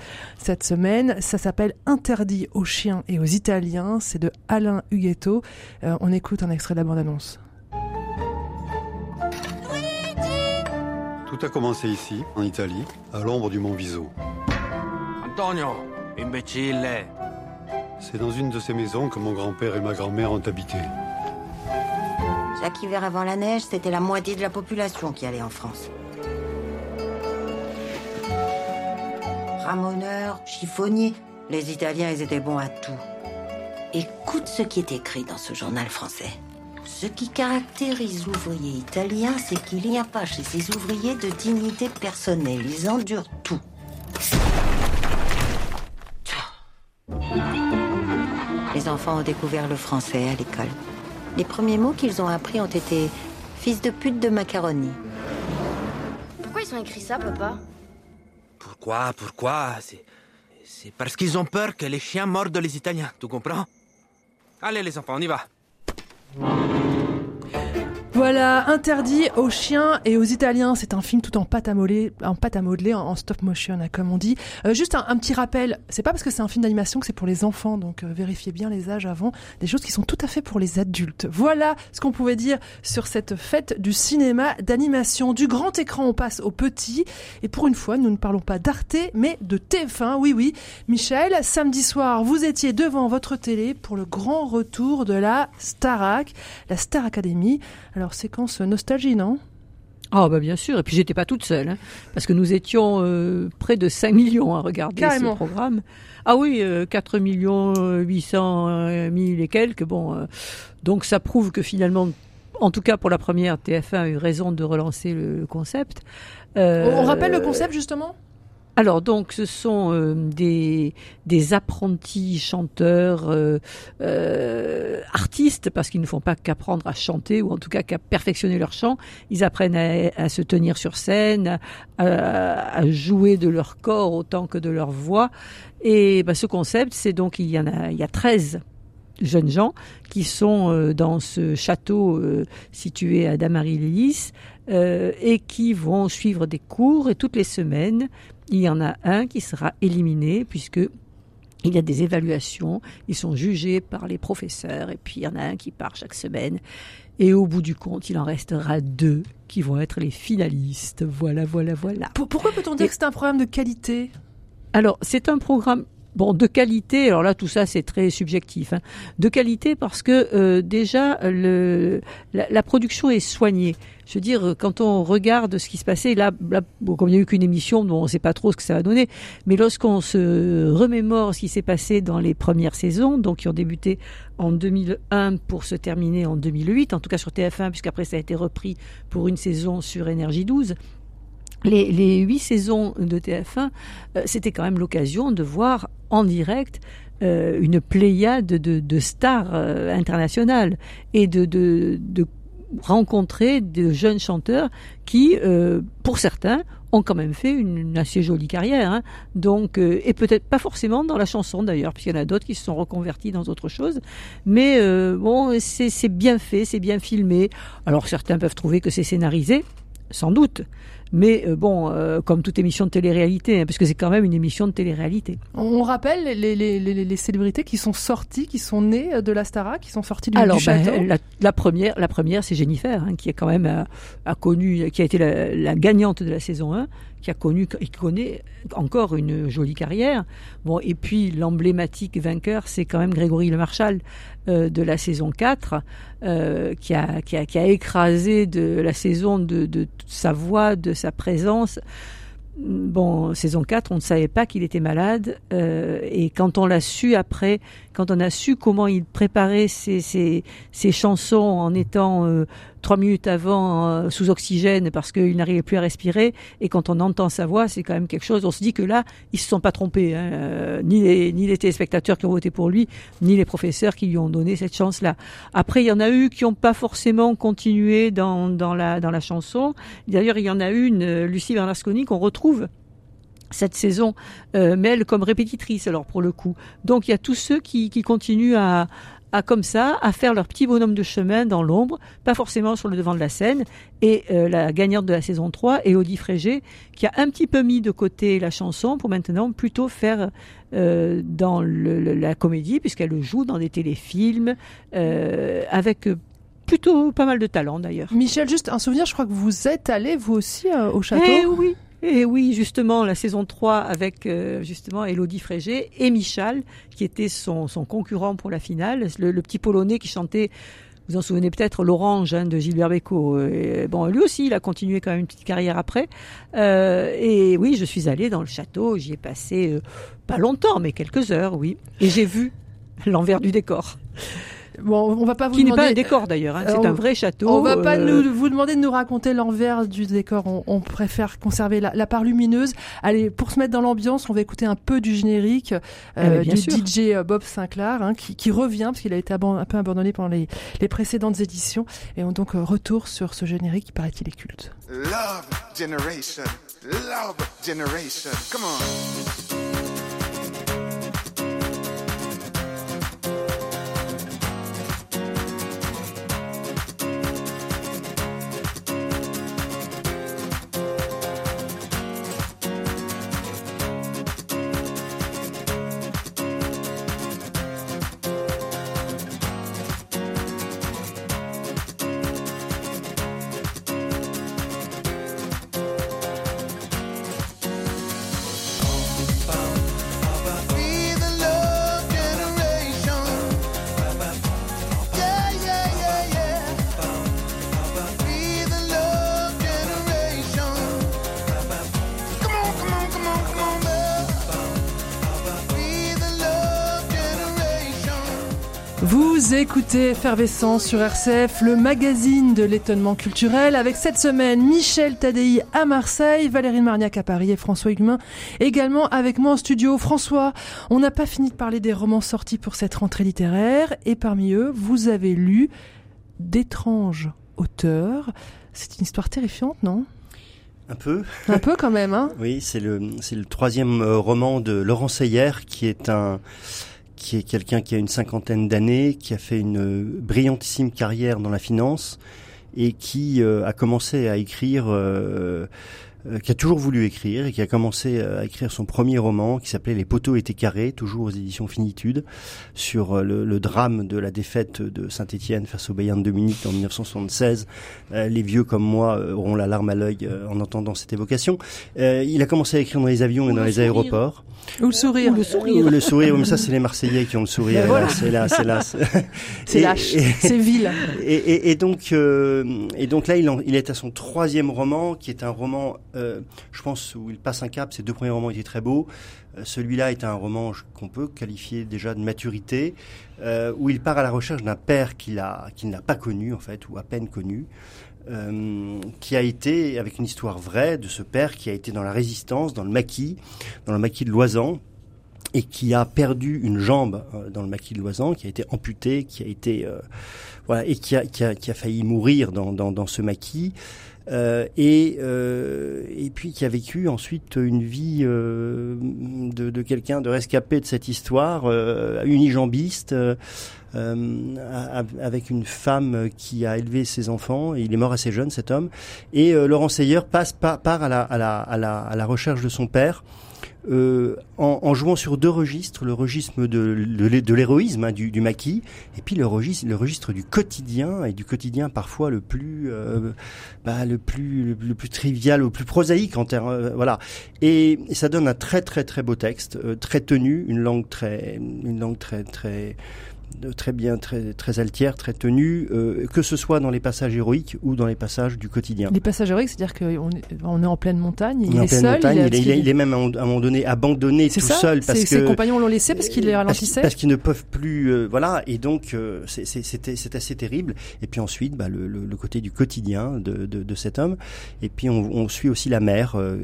cette semaine. Ça s'appelle Interdit aux chiens et aux Italiens. C'est de Alain Huguetto. Euh, on écoute un extrait de la bande-annonce. Tout a commencé ici, en Italie, à l'ombre du mont Viso. Antonio, imbécile. C'est dans une de ces maisons que mon grand-père et ma grand-mère ont habité. Chaque hiver avant la neige, c'était la moitié de la population qui allait en France. Ramoneurs, chiffonniers, les Italiens, ils étaient bons à tout. Écoute ce qui est écrit dans ce journal français. Ce qui caractérise l'ouvrier italien, c'est qu'il n'y a pas chez ces ouvriers de dignité personnelle. Ils endurent tout. Les enfants ont découvert le français à l'école. Les premiers mots qu'ils ont appris ont été fils de pute de macaroni. Pourquoi ils ont écrit ça, papa? Pourquoi, pourquoi? C'est parce qu'ils ont peur que les chiens mordent les Italiens, tu comprends? Allez les enfants, on y va. Voilà, interdit aux chiens et aux Italiens. C'est un film tout en pâte à modeler, en pâte à modeler, en, stop motion, hein, comme on dit. Euh, juste un, petit rappel, c'est pas parce que c'est un film d'animation que c'est pour les enfants, donc euh, vérifiez bien les âges avant. Des choses qui sont tout à fait pour les adultes. Voilà ce qu'on pouvait dire sur cette fête du cinéma d'animation. Du grand écran, on passe au petit. Et pour une fois, nous ne parlons pas d'Arte, mais de TF1. Oui, oui. Michel, samedi soir, vous étiez devant votre télé pour le grand retour de la Starac, la Star Academy. Séquence nostalgie, non? Ah bah bien sûr, et puis j'étais pas toute seule, hein, parce que nous étions euh, près de 5 millions à regarder Carrément. ce programme. Ah oui, euh, 4 millions euh, 800 euh, 1000 et quelques, bon, euh, donc ça prouve que finalement, en tout cas pour la première, TF1 a eu raison de relancer le, concept. Euh, On rappelle le concept, justement? Alors donc ce sont euh, des des apprentis chanteurs euh, euh, artistes parce qu'ils ne font pas qu'apprendre à chanter ou en tout cas qu'à perfectionner leur chant, ils apprennent à, à se tenir sur scène, à, à jouer de leur corps autant que de leur voix. Et bah, ce concept c'est donc il y en a il y a 13 jeunes gens qui sont euh, dans ce château euh, situé à Damary-Lélis euh, et qui vont suivre des cours et toutes les semaines il y en a un qui sera éliminé puisque il y a des évaluations, ils sont jugés par les professeurs et puis il y en a un qui part chaque semaine et au bout du compte il en restera deux qui vont être les finalistes. Voilà, voilà, voilà. Pour- Pourquoi peut-on dire que c'est un programme de qualité? Alors, c'est un programme Bon, de qualité, alors là tout ça c'est très subjectif, hein. de qualité parce que euh, déjà la, production est soignée. Je veux dire, quand on regarde ce qui se passait, là, là bon, comme il n'y a eu qu'une émission, bon, on ne sait pas trop ce que ça va donner, mais lorsqu'on se remémore ce qui s'est passé dans les premières saisons, donc qui ont débuté en 2001 pour se terminer en 2008, en tout cas sur TF1, puisqu'après ça a été repris pour une saison sur Énergie 12, les, huit saisons de TF1, euh, c'était quand même l'occasion de voir en direct euh, une pléiade de, stars euh, internationales et de, rencontrer de jeunes chanteurs qui, pour certains, ont quand même fait une, assez jolie carrière. Hein. Donc, et peut-être pas forcément dans la chanson d'ailleurs, puisqu'il y en a d'autres qui se sont reconvertis dans autre chose. Mais bon, c'est bien fait, c'est bien filmé. Alors certains peuvent trouver que c'est scénarisé, sans doute. Mais euh, bon, euh, comme toute émission de télé-réalité, hein, parce que c'est quand même une émission de télé-réalité. On rappelle les, les, les, les, célébrités qui sont sorties, qui sont nées de la Stara, qui sont sorties du, Alors, du château. Ben, la, la, première, la première, c'est Jennifer, hein, qui est quand même a, a, connu, qui a été la, la, gagnante de la saison 1, qui a connu, qui connaît encore une jolie carrière. Bon, et puis l'emblématique vainqueur, c'est quand même Grégory Le Marchal euh, de la saison 4, euh, qui, a, qui, a, qui, a, écrasé de la saison de, de sa voix, de sa présence. Bon, saison 4, on ne savait pas qu'il était malade. Euh, et quand on l'a su après, quand on a su comment il préparait ses, ses, ses chansons en étant trois minutes avant euh, sous oxygène parce qu'il n'arrivait plus à respirer, et quand on entend sa voix, c'est quand même quelque chose. On se dit que là, ils se sont pas trompés, hein, euh, ni, les, ni les téléspectateurs qui ont voté pour lui, ni les professeurs qui lui ont donné cette chance-là. Après, il y en a eu qui n'ont pas forcément continué dans, dans, la, dans la chanson. D'ailleurs, il y en a une, euh, Lucie Bernasconi, qu'on retrouve cette saison, euh, mais elle comme répétitrice alors pour le coup. Donc il y a tous ceux qui, qui continuent à, à comme ça, à faire leur petit bonhomme de chemin dans l'ombre, pas forcément sur le devant de la scène. Et euh, la gagnante de la saison 3 est Audie Frégé, qui a un petit peu mis de côté la chanson pour maintenant plutôt faire euh, dans le, la comédie, puisqu'elle joue dans des téléfilms, euh, avec plutôt pas mal de talent d'ailleurs. Michel, juste un souvenir, je crois que vous êtes allé vous aussi euh, au château. Eh oui, et oui, justement, la saison 3 avec euh, justement Elodie Frégé et Michal, qui était son, concurrent pour la finale, le, petit Polonais qui chantait vous en souvenez peut-être l'Orange hein, de Gilbert Bécaud. Et, bon, lui aussi, il a continué quand même une petite carrière après. Euh, et oui, je suis allée dans le château. J'y ai passé euh, pas longtemps, mais quelques heures, oui. Et j'ai vu l'envers du décor. Bon, on va pas vous qui n'est pas un décor d'ailleurs, hein, c'est un vrai château. On va pas euh, nous, vous demander de nous raconter l'envers du décor. On, on préfère conserver la, la, part lumineuse. Allez, pour se mettre dans l'ambiance, on va écouter un peu du générique euh, du sûr. DJ Bob Sinclair, hein, qui, qui, revient parce qu'il a été un peu abandonné pendant les, les précédentes éditions. Et on donc euh, retour sur ce générique qui paraît-il est culte. Love Generation, Love Generation, come on. Écoutez Effervescence sur RCF, le magazine de l'étonnement culturel, avec cette semaine Michel Tadei à Marseille, Valérie Marniac à Paris et François Huguemin également avec moi en studio. François, on n'a pas fini de parler des romans sortis pour cette rentrée littéraire et parmi eux, vous avez lu d'étranges auteurs. C'est une histoire terrifiante, non? Un peu. Un peu quand même, hein? Oui, c'est le, c'est le troisième roman de Laurent Seyer, qui est un, qui est quelqu'un qui a une cinquantaine d'années, qui a fait une brillantissime carrière dans la finance et qui euh, a commencé à écrire euh, euh, qui a toujours voulu écrire et qui a commencé euh, à écrire son premier roman qui s'appelait Les poteaux étaient carrés, toujours aux éditions Finitude, sur euh, le, le drame de la défaite de Saint-Étienne face au Bayern de Munich en 1976. Euh, les vieux comme moi euh, auront la larme à l'œil euh, en entendant cette évocation. Euh, il a commencé à écrire dans les avions et dans les aéroports. Ou le sourire. Ou le sourire. Ou le sourire, mais ça c'est les Marseillais qui ont le sourire. Voilà. C'est là, c'est là. C'est lâche, c'est vil. et, et, et donc, euh, et donc là, il, en- il est à son troisième roman, qui est un roman, euh, je pense, où il passe un cap. Ses deux premiers romans étaient très beaux. Euh, Celui-là est un roman qu'on peut qualifier déjà de maturité, euh, où il part à la recherche d'un père qu'il qu'il n'a pas connu en fait, ou à peine connu. euh, qui a été, avec une histoire vraie de ce père qui a été dans la résistance, dans le maquis, dans le maquis de Loisan, et qui a perdu une jambe euh, dans le maquis de Loisan, qui a été amputée, qui a été euh, voilà, et qui a, qui a, qui a failli mourir dans, dans, dans ce maquis. Euh, et, euh, et puis qui a vécu ensuite une vie euh, de, de quelqu'un de rescapé de cette histoire, euh, unijambiste, euh, euh, avec une femme qui a élevé ses enfants. Il est mort assez jeune, cet homme. Et Laurent Seyer passe part, part à, la, à, la, à, la, à la recherche de son père. Euh, en, en jouant sur deux registres, le registre de, de, de l'héroïsme hein, du, du maquis, et puis le registre, le registre du quotidien, et du quotidien parfois le plus, euh, bah, le plus, le, plus trivial, le plus prosaïque en termes, euh, voilà. Et, et ça donne un très très très beau texte, euh, très tenu, une langue très, une langue très très très bien, très très altière, très tenue, euh, que ce soit dans les passages héroïques ou dans les passages du quotidien. Les passages héroïques, c'est-à-dire qu'on est, on est en pleine montagne, il Il est seul. montagne, il, est, il est- il est même à un moment donné abandonné tout ça seul parce que Ses compagnons l'ont laissé parce qu'il les parce, ralentissait parce qu'ils ne peuvent plus, euh, voilà, et donc euh, c'est- c'est c'était- c'est assez terrible. Et puis ensuite, bah, le, le- le côté du quotidien de, de, de cet homme. Et puis on, on suit aussi la mère, euh,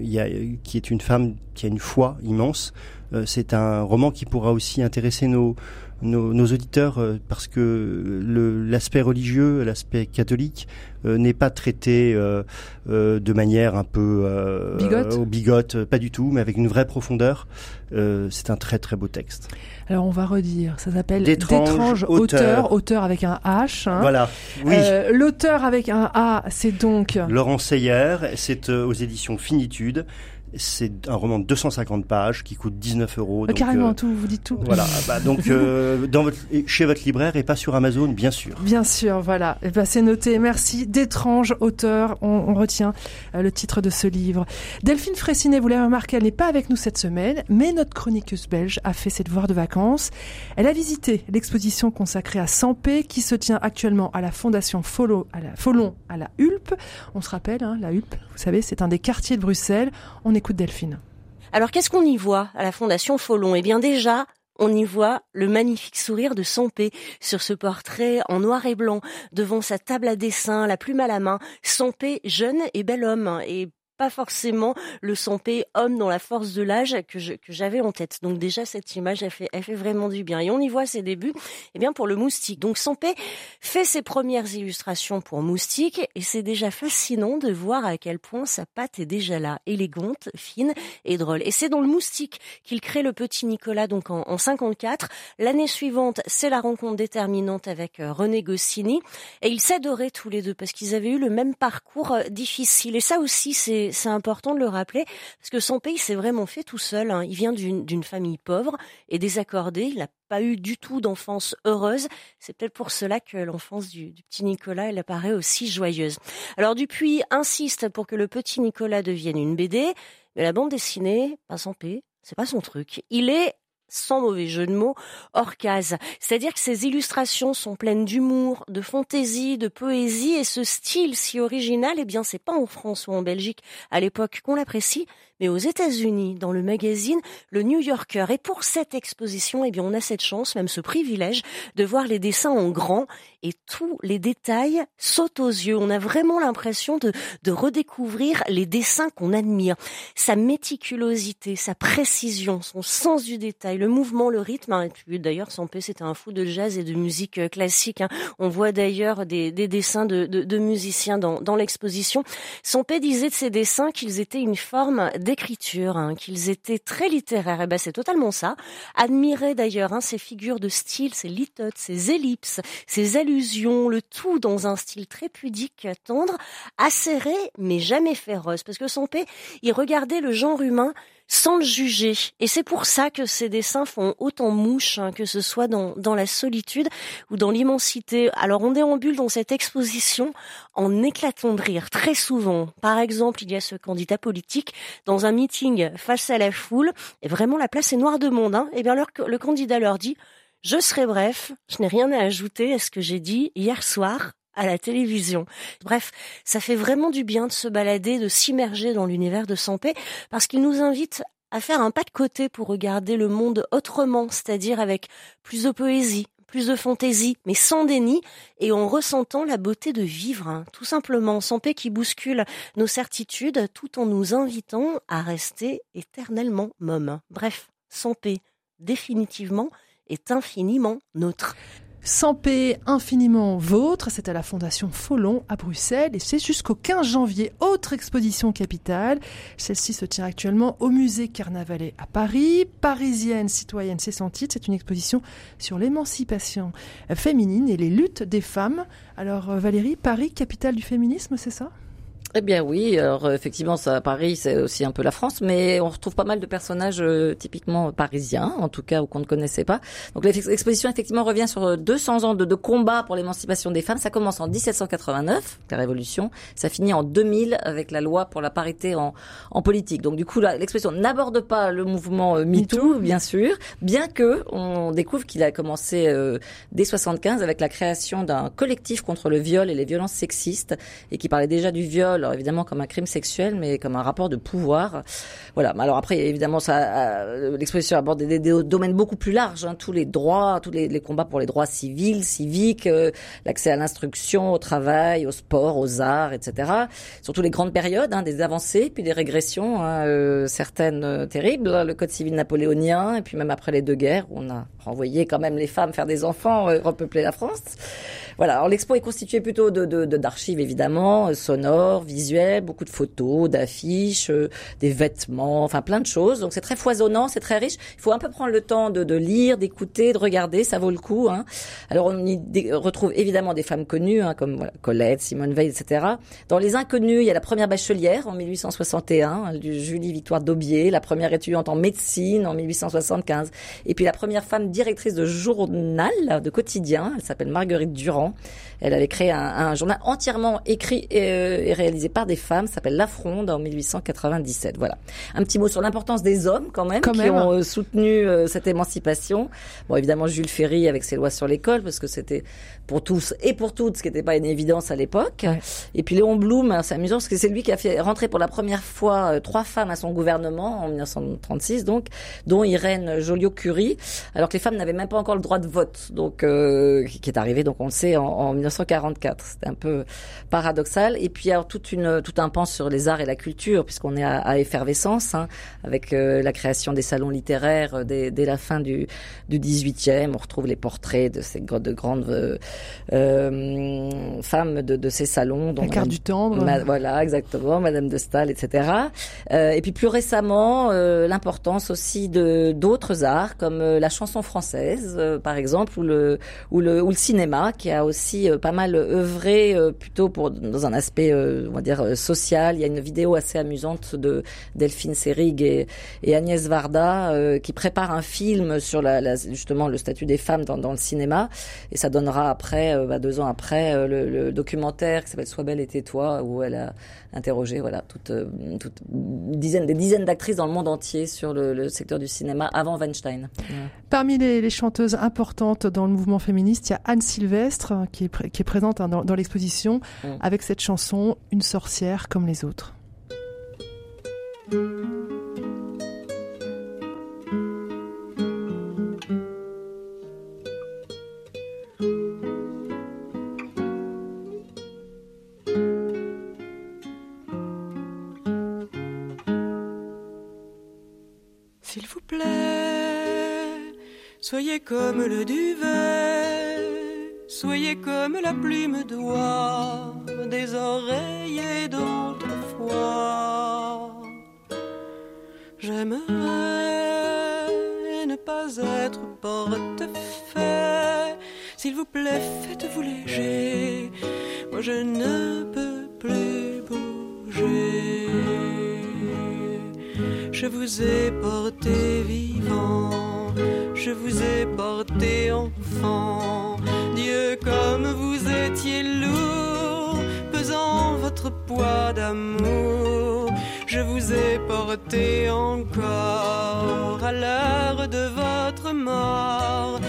il y a, qui est une femme qui a une foi immense. Euh, c'est un roman qui pourra aussi intéresser nos nos, nos auditeurs euh, parce que l'aspect religieux, l'aspect catholique euh, n'est pas traité euh, euh, de manière un peu euh, Bigote bigote, pas du tout, mais avec une vraie profondeur. Euh, c'est un très très beau texte. Alors on va redire, ça s'appelle D'étranges auteurs. auteurs, auteur avec un H. hein. Voilà, oui. Euh, L'auteur avec un A, c'est donc Laurent Seyer, c'est aux éditions Finitude. C'est un roman de 250 pages qui coûte 19 euros. Donc, carrément euh, tout, vous dites tout. Voilà, bah, donc euh, dans votre, chez votre libraire et pas sur Amazon, bien sûr. Bien sûr, voilà. Eh ben, c'est noté. Merci. D'étranges auteurs. On, on retient euh, le titre de ce livre. Delphine Fraissinet, vous l'avez remarqué, elle n'est pas avec nous cette semaine, mais notre chroniqueuse belge a fait ses devoirs de vacances. Elle a visité l'exposition consacrée à Sampé qui se tient actuellement à la Fondation Follo, à la Follon à la Hulpe. On se rappelle, hein, la Hulpe, vous savez, c'est un des quartiers de Bruxelles. On Alors qu'est-ce qu'on y voit à la Fondation Follon? Eh bien déjà, on y voit le magnifique sourire de Sampé sur ce portrait en noir et blanc, devant sa table à dessin, la plume à la main. Sampé, jeune et bel homme, et pas forcément le Sampé homme dans la force de l'âge que je- que j'avais en tête. Donc déjà cette image elle fait elle fait vraiment du bien et on y voit ses débuts eh bien pour le moustique. Donc Sampé fait ses premières illustrations pour moustique et c'est déjà fascinant de voir à quel point sa patte est déjà là, élégante, fine et drôle. Et c'est dans le moustique qu'il crée le petit Nicolas donc en, en 54. L'année suivante, c'est la rencontre déterminante avec euh, René Goscinny et ils s'adoraient tous les deux parce qu'ils avaient eu le même parcours euh, difficile. Et ça aussi, c'est c'est important de le rappeler parce que son pays s'est vraiment fait tout seul. hein. Il vient d'une famille pauvre et désaccordée. Il n'a pas eu du tout d'enfance heureuse. C'est peut-être pour cela que l'enfance du, petit Nicolas, elle apparaît aussi joyeuse. Alors Dupuis insiste pour que le petit Nicolas devienne une BD, mais la bande dessinée, pas sans paix, c'est pas son truc. Il est sans mauvais jeu de mots, hors. C'est-à-dire que ses illustrations sont pleines d'humour, de fantaisie, de poésie, et ce style si original, eh bien, c'est pas en France ou en Belgique à l'époque qu'on l'apprécie, mais aux États-Unis, dans le magazine Le New Yorker. Et pour cette exposition, eh bien, on a cette chance, même ce privilège, de voir les dessins en grand et tous les détails sautent aux yeux. On a vraiment l'impression de, de redécouvrir les dessins qu'on admire. Sa méticulosité, sa précision, son sens du détail, le mouvement, le rythme. hein. D'ailleurs, Sampé, c'était un fou de jazz et de musique euh, classique. hein. On voit d'ailleurs des, des dessins de, de, de musiciens dans, dans l'exposition. Sampé disait de ses dessins qu'ils étaient une forme d'écriture, hein, qu'ils étaient très littéraires. Et ben c'est totalement ça. Admirer d'ailleurs hein, ces figures de style, ces litotes, ces ellipses, ces allusions, le tout dans un style très pudique, tendre, acéré mais jamais féroce. Parce que Sampé, il regardait le genre humain sans le juger. Et c'est pour ça que ces dessins font autant mouche, hein, que ce soit dans, dans la solitude ou dans l'immensité. Alors on déambule dans cette exposition en éclatant de rire très souvent. Par exemple, il y a ce candidat politique dans un meeting face à la foule, et vraiment la place est noire de monde. Hein. Et bien alors le candidat leur dit je serai bref, je n'ai rien à ajouter à ce que j'ai dit hier soir à la télévision. Bref, ça fait vraiment du bien de se balader, de s'immerger dans l'univers de Sampé, parce qu'il nous invite à faire un pas de côté pour regarder le monde autrement, c'est-à-dire avec plus de poésie, plus de fantaisie, mais sans déni, et en ressentant la beauté de vivre, hein. tout simplement, Sampé qui bouscule nos certitudes, tout en nous invitant à rester éternellement môme. Bref, Sampé, définitivement, est infiniment nôtre. Sans paix infiniment vôtre, c'est à la Fondation Follon à Bruxelles et c'est jusqu'au 15 janvier. Autre exposition capitale. Celle-ci se tient actuellement au musée Carnavalet à Paris. Parisienne, citoyenne, c'est son titre. C'est une exposition sur l'émancipation féminine et les luttes des femmes. Alors euh, Valérie, Paris, capitale du féminisme, c'est ça? Eh bien oui, alors euh, effectivement, ça, Paris, c'est aussi un peu la France, mais on retrouve pas mal de personnages euh, typiquement parisiens, en tout cas, ou qu'on ne connaissait pas. Donc l'exposition, effectivement, revient sur 200 ans de, de combat pour l'émancipation des femmes. Ça commence en 1789, la Révolution, ça finit en 2000 avec la loi pour la parité en, en politique. Donc du coup, l'exposition n'aborde pas le mouvement euh, MeToo, bien sûr, bien que on découvre qu'il a commencé euh, dès 75 avec la création d'un collectif contre le viol et les violences sexistes, et qui parlait déjà du viol alors évidemment comme un crime sexuel, mais comme un rapport de pouvoir. Voilà. Alors après, évidemment, ça, euh, l'exposition aborde des, domaines beaucoup plus larges, hein, tous les droits, tous les, combats pour les droits civils, civiques, euh, l'accès à l'instruction, au travail, au sport, aux arts, etc. Surtout les grandes périodes, hein, des avancées, puis des régressions, hein, euh, certaines terribles, le code civil napoléonien, et puis même après les deux guerres, on a renvoyé quand même les femmes faire des enfants, repeupler la France. Voilà. Alors l'expo est constituée plutôt de d'archives évidemment sonores, visuels, beaucoup de photos, d'affiches, euh, des vêtements, enfin plein de choses. Donc c'est très foisonnant, c'est très riche. Il faut un peu prendre le temps de, de lire, d'écouter, de regarder, ça vaut le coup. Hein. Alors on y retrouve évidemment des femmes connues hein, comme Colette, Simone Veil, etc. Dans les inconnus, il y a la première bachelière en 1861, Julie Victoire Daubier, la première étudiante en médecine en 1875, et puis la première femme directrice de journal, de quotidien, elle s'appelle Marguerite Durand. Elle avait créé un, un journal entièrement écrit et, euh, et, réalisé par des femmes, s'appelle La Fronde en 1897. Voilà. Un petit mot sur l'importance des hommes quand même, qui ont euh, soutenu euh, cette émancipation. Bon, évidemment Jules Ferry avec ses lois sur l'école, parce que c'était pour tous et pour toutes, ce qui n'était pas une évidence à l'époque. Et puis Léon Blum, c'est amusant parce que c'est lui qui a fait rentrer pour la première fois trois femmes à son gouvernement en 1936, donc, dont Irène Joliot-Curie, alors que les femmes n'avaient même pas encore le droit de vote, donc qui est arrivé, donc on le sait, en, en 1944. C'était un peu paradoxal. Et puis alors toute une, tout un pan sur les arts et la culture, puisqu'on est à, à effervescence, hein, avec euh, la création des salons littéraires euh, dès, dès, la fin du, du 18e. On retrouve les portraits de ces de grandes euh, euh, femmes de, de, ces salons. Donc, carte du tendre. voilà, exactement, Madame de Stahl, etc. et puis plus récemment, l'importance aussi de d'autres arts, comme la chanson française, par exemple, ou le, ou le, ou le cinéma, qui a aussi pas mal œuvré plutôt pour dans un aspect on va dire social. Il y a une vidéo assez amusante de Delphine Serig et, et Agnès Varda euh, qui prépare un film sur la, la, justement le statut des femmes dans, dans, le cinéma et ça donnera après euh, bah, deux ans après euh, le, le, documentaire qui s'appelle Sois belle et tais-toi où elle a interrogé voilà toute, toute dizaine, des dizaines d'actrices dans le monde entier sur le, le, secteur du cinéma avant Weinstein. Parmi les, les, chanteuses importantes dans le mouvement féministe, il y a Anne Sylvestre qui est, qui est présente hein, dans, dans l'exposition mm. avec cette chanson Une sorcière comme les autres. Soyez comme le duvet, soyez comme la plume d'oie des oreillers d'autrefois. J'aimerais ne pas être porte-fait. S'il vous plaît, faites-vous léger. Moi, je ne peux plus bouger. Je vous ai porté vivant, je vous ai porté enfant. Dieu, comme vous étiez lourd, pesant votre poids d'amour. Je vous ai porté encore à l'heure de votre mort.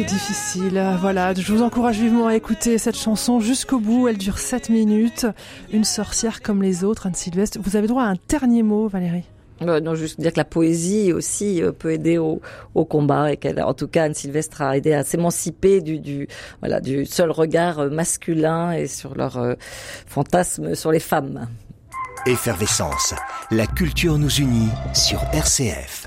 C'est difficile. Voilà, je vous encourage vivement à écouter cette chanson jusqu'au bout. Elle dure 7 minutes. Une sorcière comme les autres, Anne Sylvestre. Vous avez droit à un dernier mot, Valérie. Euh, non, juste dire que la poésie aussi euh, peut aider au, au combat et qu'elle, en tout cas, Anne Sylvestre a aidé à s'émanciper du, du, voilà, du seul regard euh, masculin et sur leur euh, fantasme sur les femmes. Effervescence. La culture nous unit sur RCF.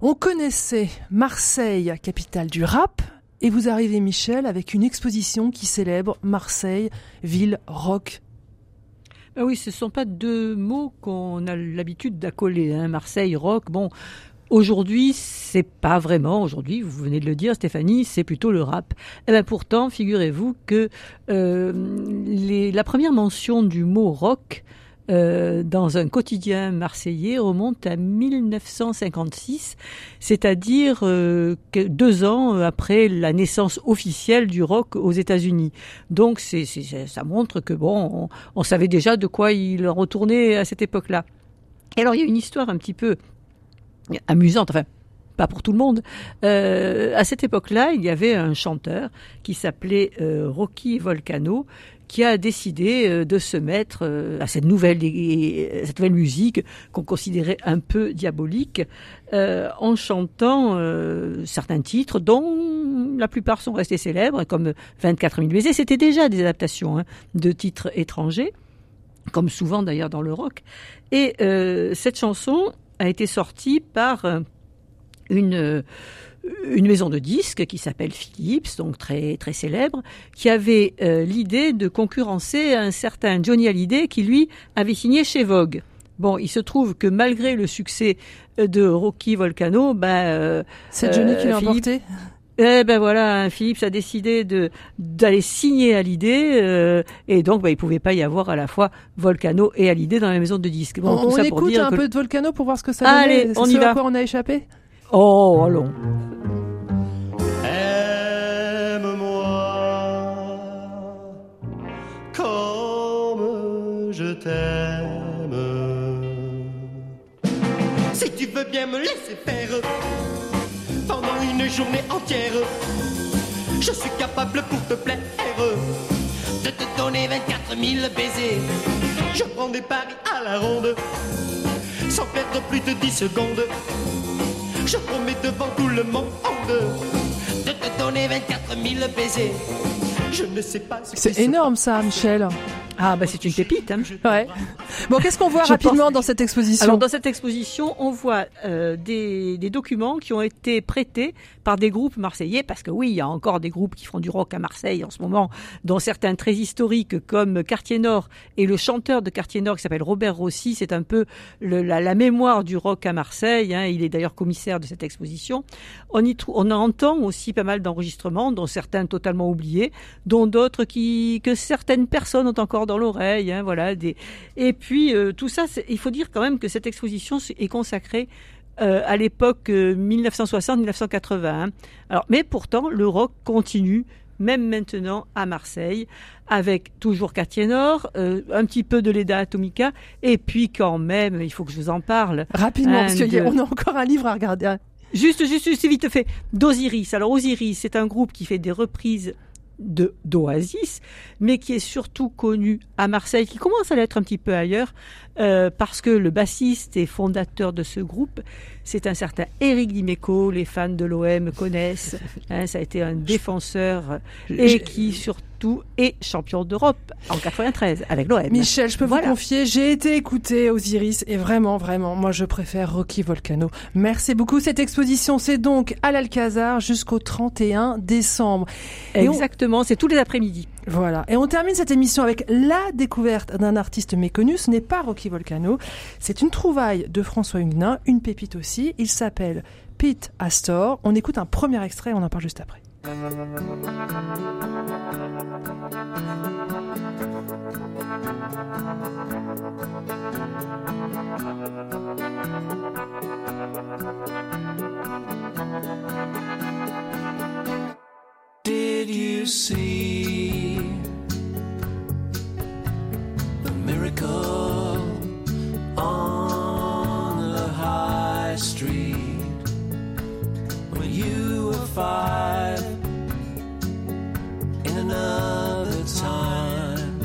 On connaissait Marseille, capitale du rap, et vous arrivez, Michel, avec une exposition qui célèbre Marseille, ville rock. Ah oui, ce ne sont pas deux mots qu'on a l'habitude d'accoler. Hein. Marseille, rock, bon, Aujourd'hui, c'est pas vraiment. Aujourd'hui, vous venez de le dire, Stéphanie, c'est plutôt le rap. Eh ben pourtant, figurez-vous que euh, la première mention du mot rock euh, dans un quotidien marseillais remonte à 1956, c'est-à-dire euh, deux ans après la naissance officielle du rock aux États-Unis. Donc, ça montre que bon, on, savait déjà de quoi il retournait à cette époque-là. Alors, il y a une histoire un petit peu amusante, enfin pas pour tout le monde. Euh, à cette époque-là, il y avait un chanteur qui s'appelait euh, Rocky Volcano qui a décidé euh, de se mettre à cette nouvelle, musique qu'on considérait un peu diabolique en chantant certains titres dont la plupart sont restés célèbres comme 24 000 baisers. C'était déjà des adaptations hein, de titres étrangers comme souvent d'ailleurs dans le rock. Et cette chanson a été sortie par une une maison de disques qui s'appelle Philips, donc très très célèbre, qui avait euh, l'idée de concurrencer un certain Johnny Hallyday qui lui avait signé chez Vogue. Bon, il se trouve que malgré le succès de Rocky Volcano, ben euh, c'est Johnny qui l'a emporté? Eh ben voilà, Philips a décidé de d'aller signer Hallyday euh, et donc ben, il pouvait pas y avoir à la fois Volcano et Hallyday dans la maison de disques. Bon, on, tout ça écoute pour dire un que... peu de Volcano pour voir ce que ça Allez, donnait. on y va. à quoi on a échappé? Oh, allons. Aime-moi comme je t'aime. Si tu veux bien me laisser faire pendant une journée entière, je suis capable pour te plaire de te donner 24 000 baisers. Je prends des paris à la ronde sans perdre plus de 10 secondes. Je promets devant tout le monde de te donner 24 000 baisers. Je ne sais pas ce C'est énorme ça, Michel. Ah bah c'est une pépite. Hein. Ouais. Bon, qu'est-ce qu'on voit Je rapidement pense- dans cette exposition Alors dans cette exposition, on voit euh, des, des documents qui ont été prêtés par des groupes marseillais, parce que oui, il y a encore des groupes qui font du rock à Marseille en ce moment, dont certains très historiques comme Quartier Nord et le chanteur de Quartier Nord qui s'appelle Robert Rossi, c'est un peu la, mémoire du rock à Marseille. hein. il est d'ailleurs commissaire de cette exposition. On y on entend aussi pas mal d'enregistrements, dont certains totalement oubliés, dont d'autres qui que certaines personnes ont encore dans l'oreille. hein, voilà. Des... Et puis euh, tout ça, il faut dire quand même que cette exposition est consacrée euh, à l'époque 1960-1980. hein. Alors, mais pourtant, le rock continue, même maintenant à Marseille, avec toujours Quartier Nord, euh, un petit peu de Leda Atomica, et puis quand même, il faut que je vous en parle. Rapidement, un parce qu'on de- a encore un livre à regarder. hein. Juste, juste, juste vite fait. D'Osiris. Alors, Osiris, c'est un groupe qui fait des reprises d'Oasis, mais qui est surtout connu à Marseille, qui commence à l'être un petit peu ailleurs, euh, parce que le bassiste et fondateur de ce groupe, c'est un certain Éric Dimeco. Les fans de l'OM connaissent. hein, ça a été un défenseur et qui surtout et champion d'Europe en 93 avec l'OM. Michel, je peux Voilà. vous confier, j'ai été écouté Osiris et vraiment, vraiment, moi je préfère Rocky Volcano. Merci beaucoup. Cette exposition, c'est donc à l'Alcazar jusqu'au 31 décembre. Et on- Exactement, c'est tous les après-midi. Voilà. Et on termine cette émission avec la découverte d'un artiste méconnu. Ce n'est pas Rocky Volcano. C'est une trouvaille de François Huguenin, une pépite aussi. Il s'appelle Pete Astor. On écoute un premier extrait, on en parle juste après. Did you see the miracle on the high street when you were five another time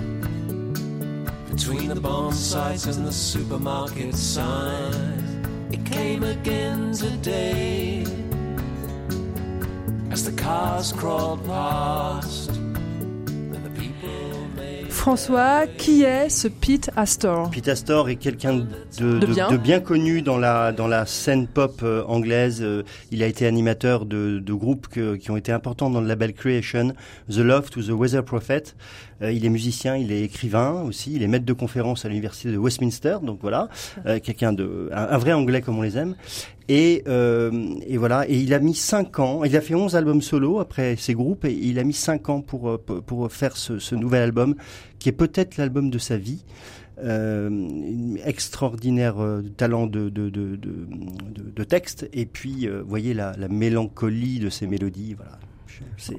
between the bomb sites and the supermarket signs? It came again today as the cars crawled past. François, qui est ce Pete Astor Pete Astor est quelqu'un de, De de- bien. de bien connu dans la, dans la scène pop euh, anglaise. Euh, Il a été animateur de, de groupes que- qui ont été importants dans le label Creation, The Loft ou The Weather Prophet. Euh, il est musicien, il est écrivain aussi, il est maître de conférence à l'université de Westminster, donc voilà, euh, quelqu'un de, un, vrai anglais comme on les aime. Et, euh, et voilà, et il a mis cinq ans, il a fait 11 albums solo après ses groupes, et il a mis cinq ans pour, pour pour faire ce, ce nouvel album, qui est peut-être l'album de sa vie. Euh, extraordinaire talent de, de, de, de, texte, et puis, euh, voyez la, la mélancolie de ses mélodies, voilà. C'est,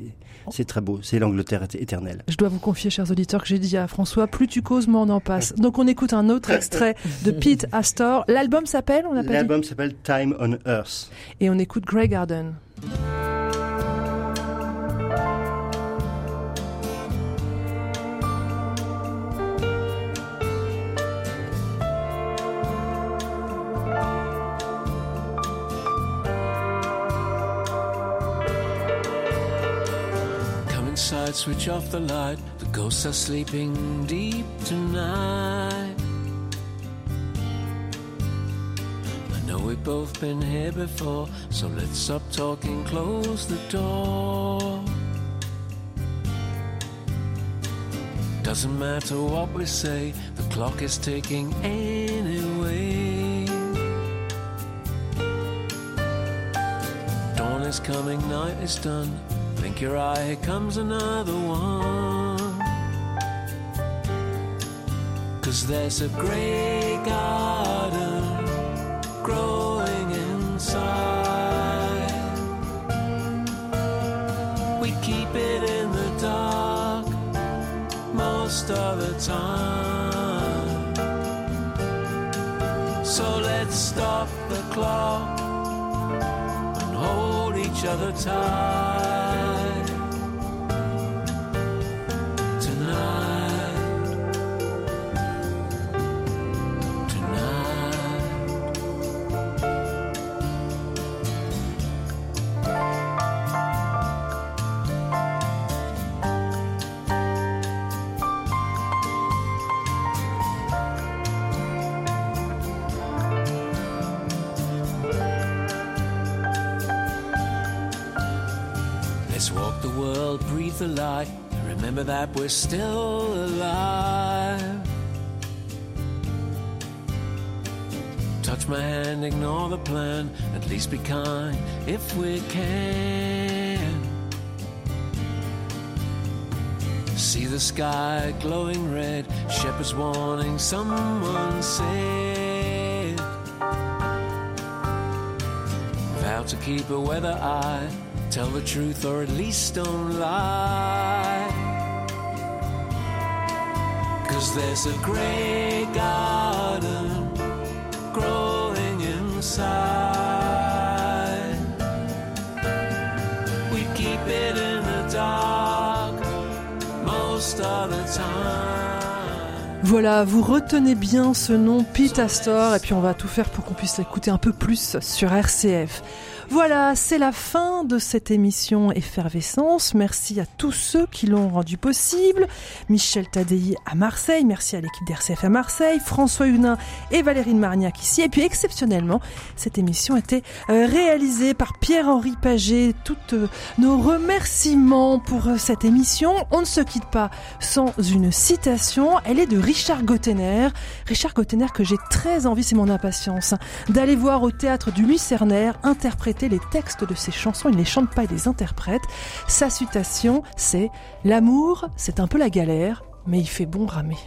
c'est très beau, c'est l'Angleterre éte- éternelle. Je dois vous confier, chers auditeurs, que j'ai dit à François, plus tu causes, moins on en passe. Donc on écoute un autre extrait de Pete Astor. L'album s'appelle, on L'album s'appelle Time on Earth. Et on écoute Grey Garden. Come inside, switch off the light. The ghosts are sleeping deep tonight. I know we've both been here before, so let's stop talking, close the door. Doesn't matter what we say, the clock is ticking anyway. Dawn is coming, night is done. Blink your eye, here comes another one. Cause there's a grey garden growing inside. We keep it in the dark most of the time. So let's stop the clock and hold each other tight. That we're still alive. Touch my hand, ignore the plan, at least be kind if we can. See the sky glowing red, shepherds warning, someone said. Vow to keep a weather eye, tell the truth or at least don't lie. Cause there's a grey Voilà, vous retenez bien ce nom, Pete Astor, et puis on va tout faire pour qu'on puisse l'écouter un peu plus sur RCF. Voilà, c'est la fin de cette émission Effervescence. Merci à tous ceux qui l'ont rendu possible. Michel Tadei à Marseille, merci à l'équipe d'RCF à Marseille, François Hunin et Valérine Marniac ici. Et puis exceptionnellement, cette émission a été euh, réalisée par Pierre-Henri Paget. Toutes euh, nos remerciements pour euh, cette émission. On ne se quitte pas sans une citation. Elle est de Richard Gottener. Richard que j'ai très envie, c'est mon impatience, d'aller voir au théâtre du Lucernaire interpréter les textes de ses chansons. Il ne les chante pas, il les interprète. Sa citation, c'est L'amour, c'est un peu la galère, mais il fait bon ramer.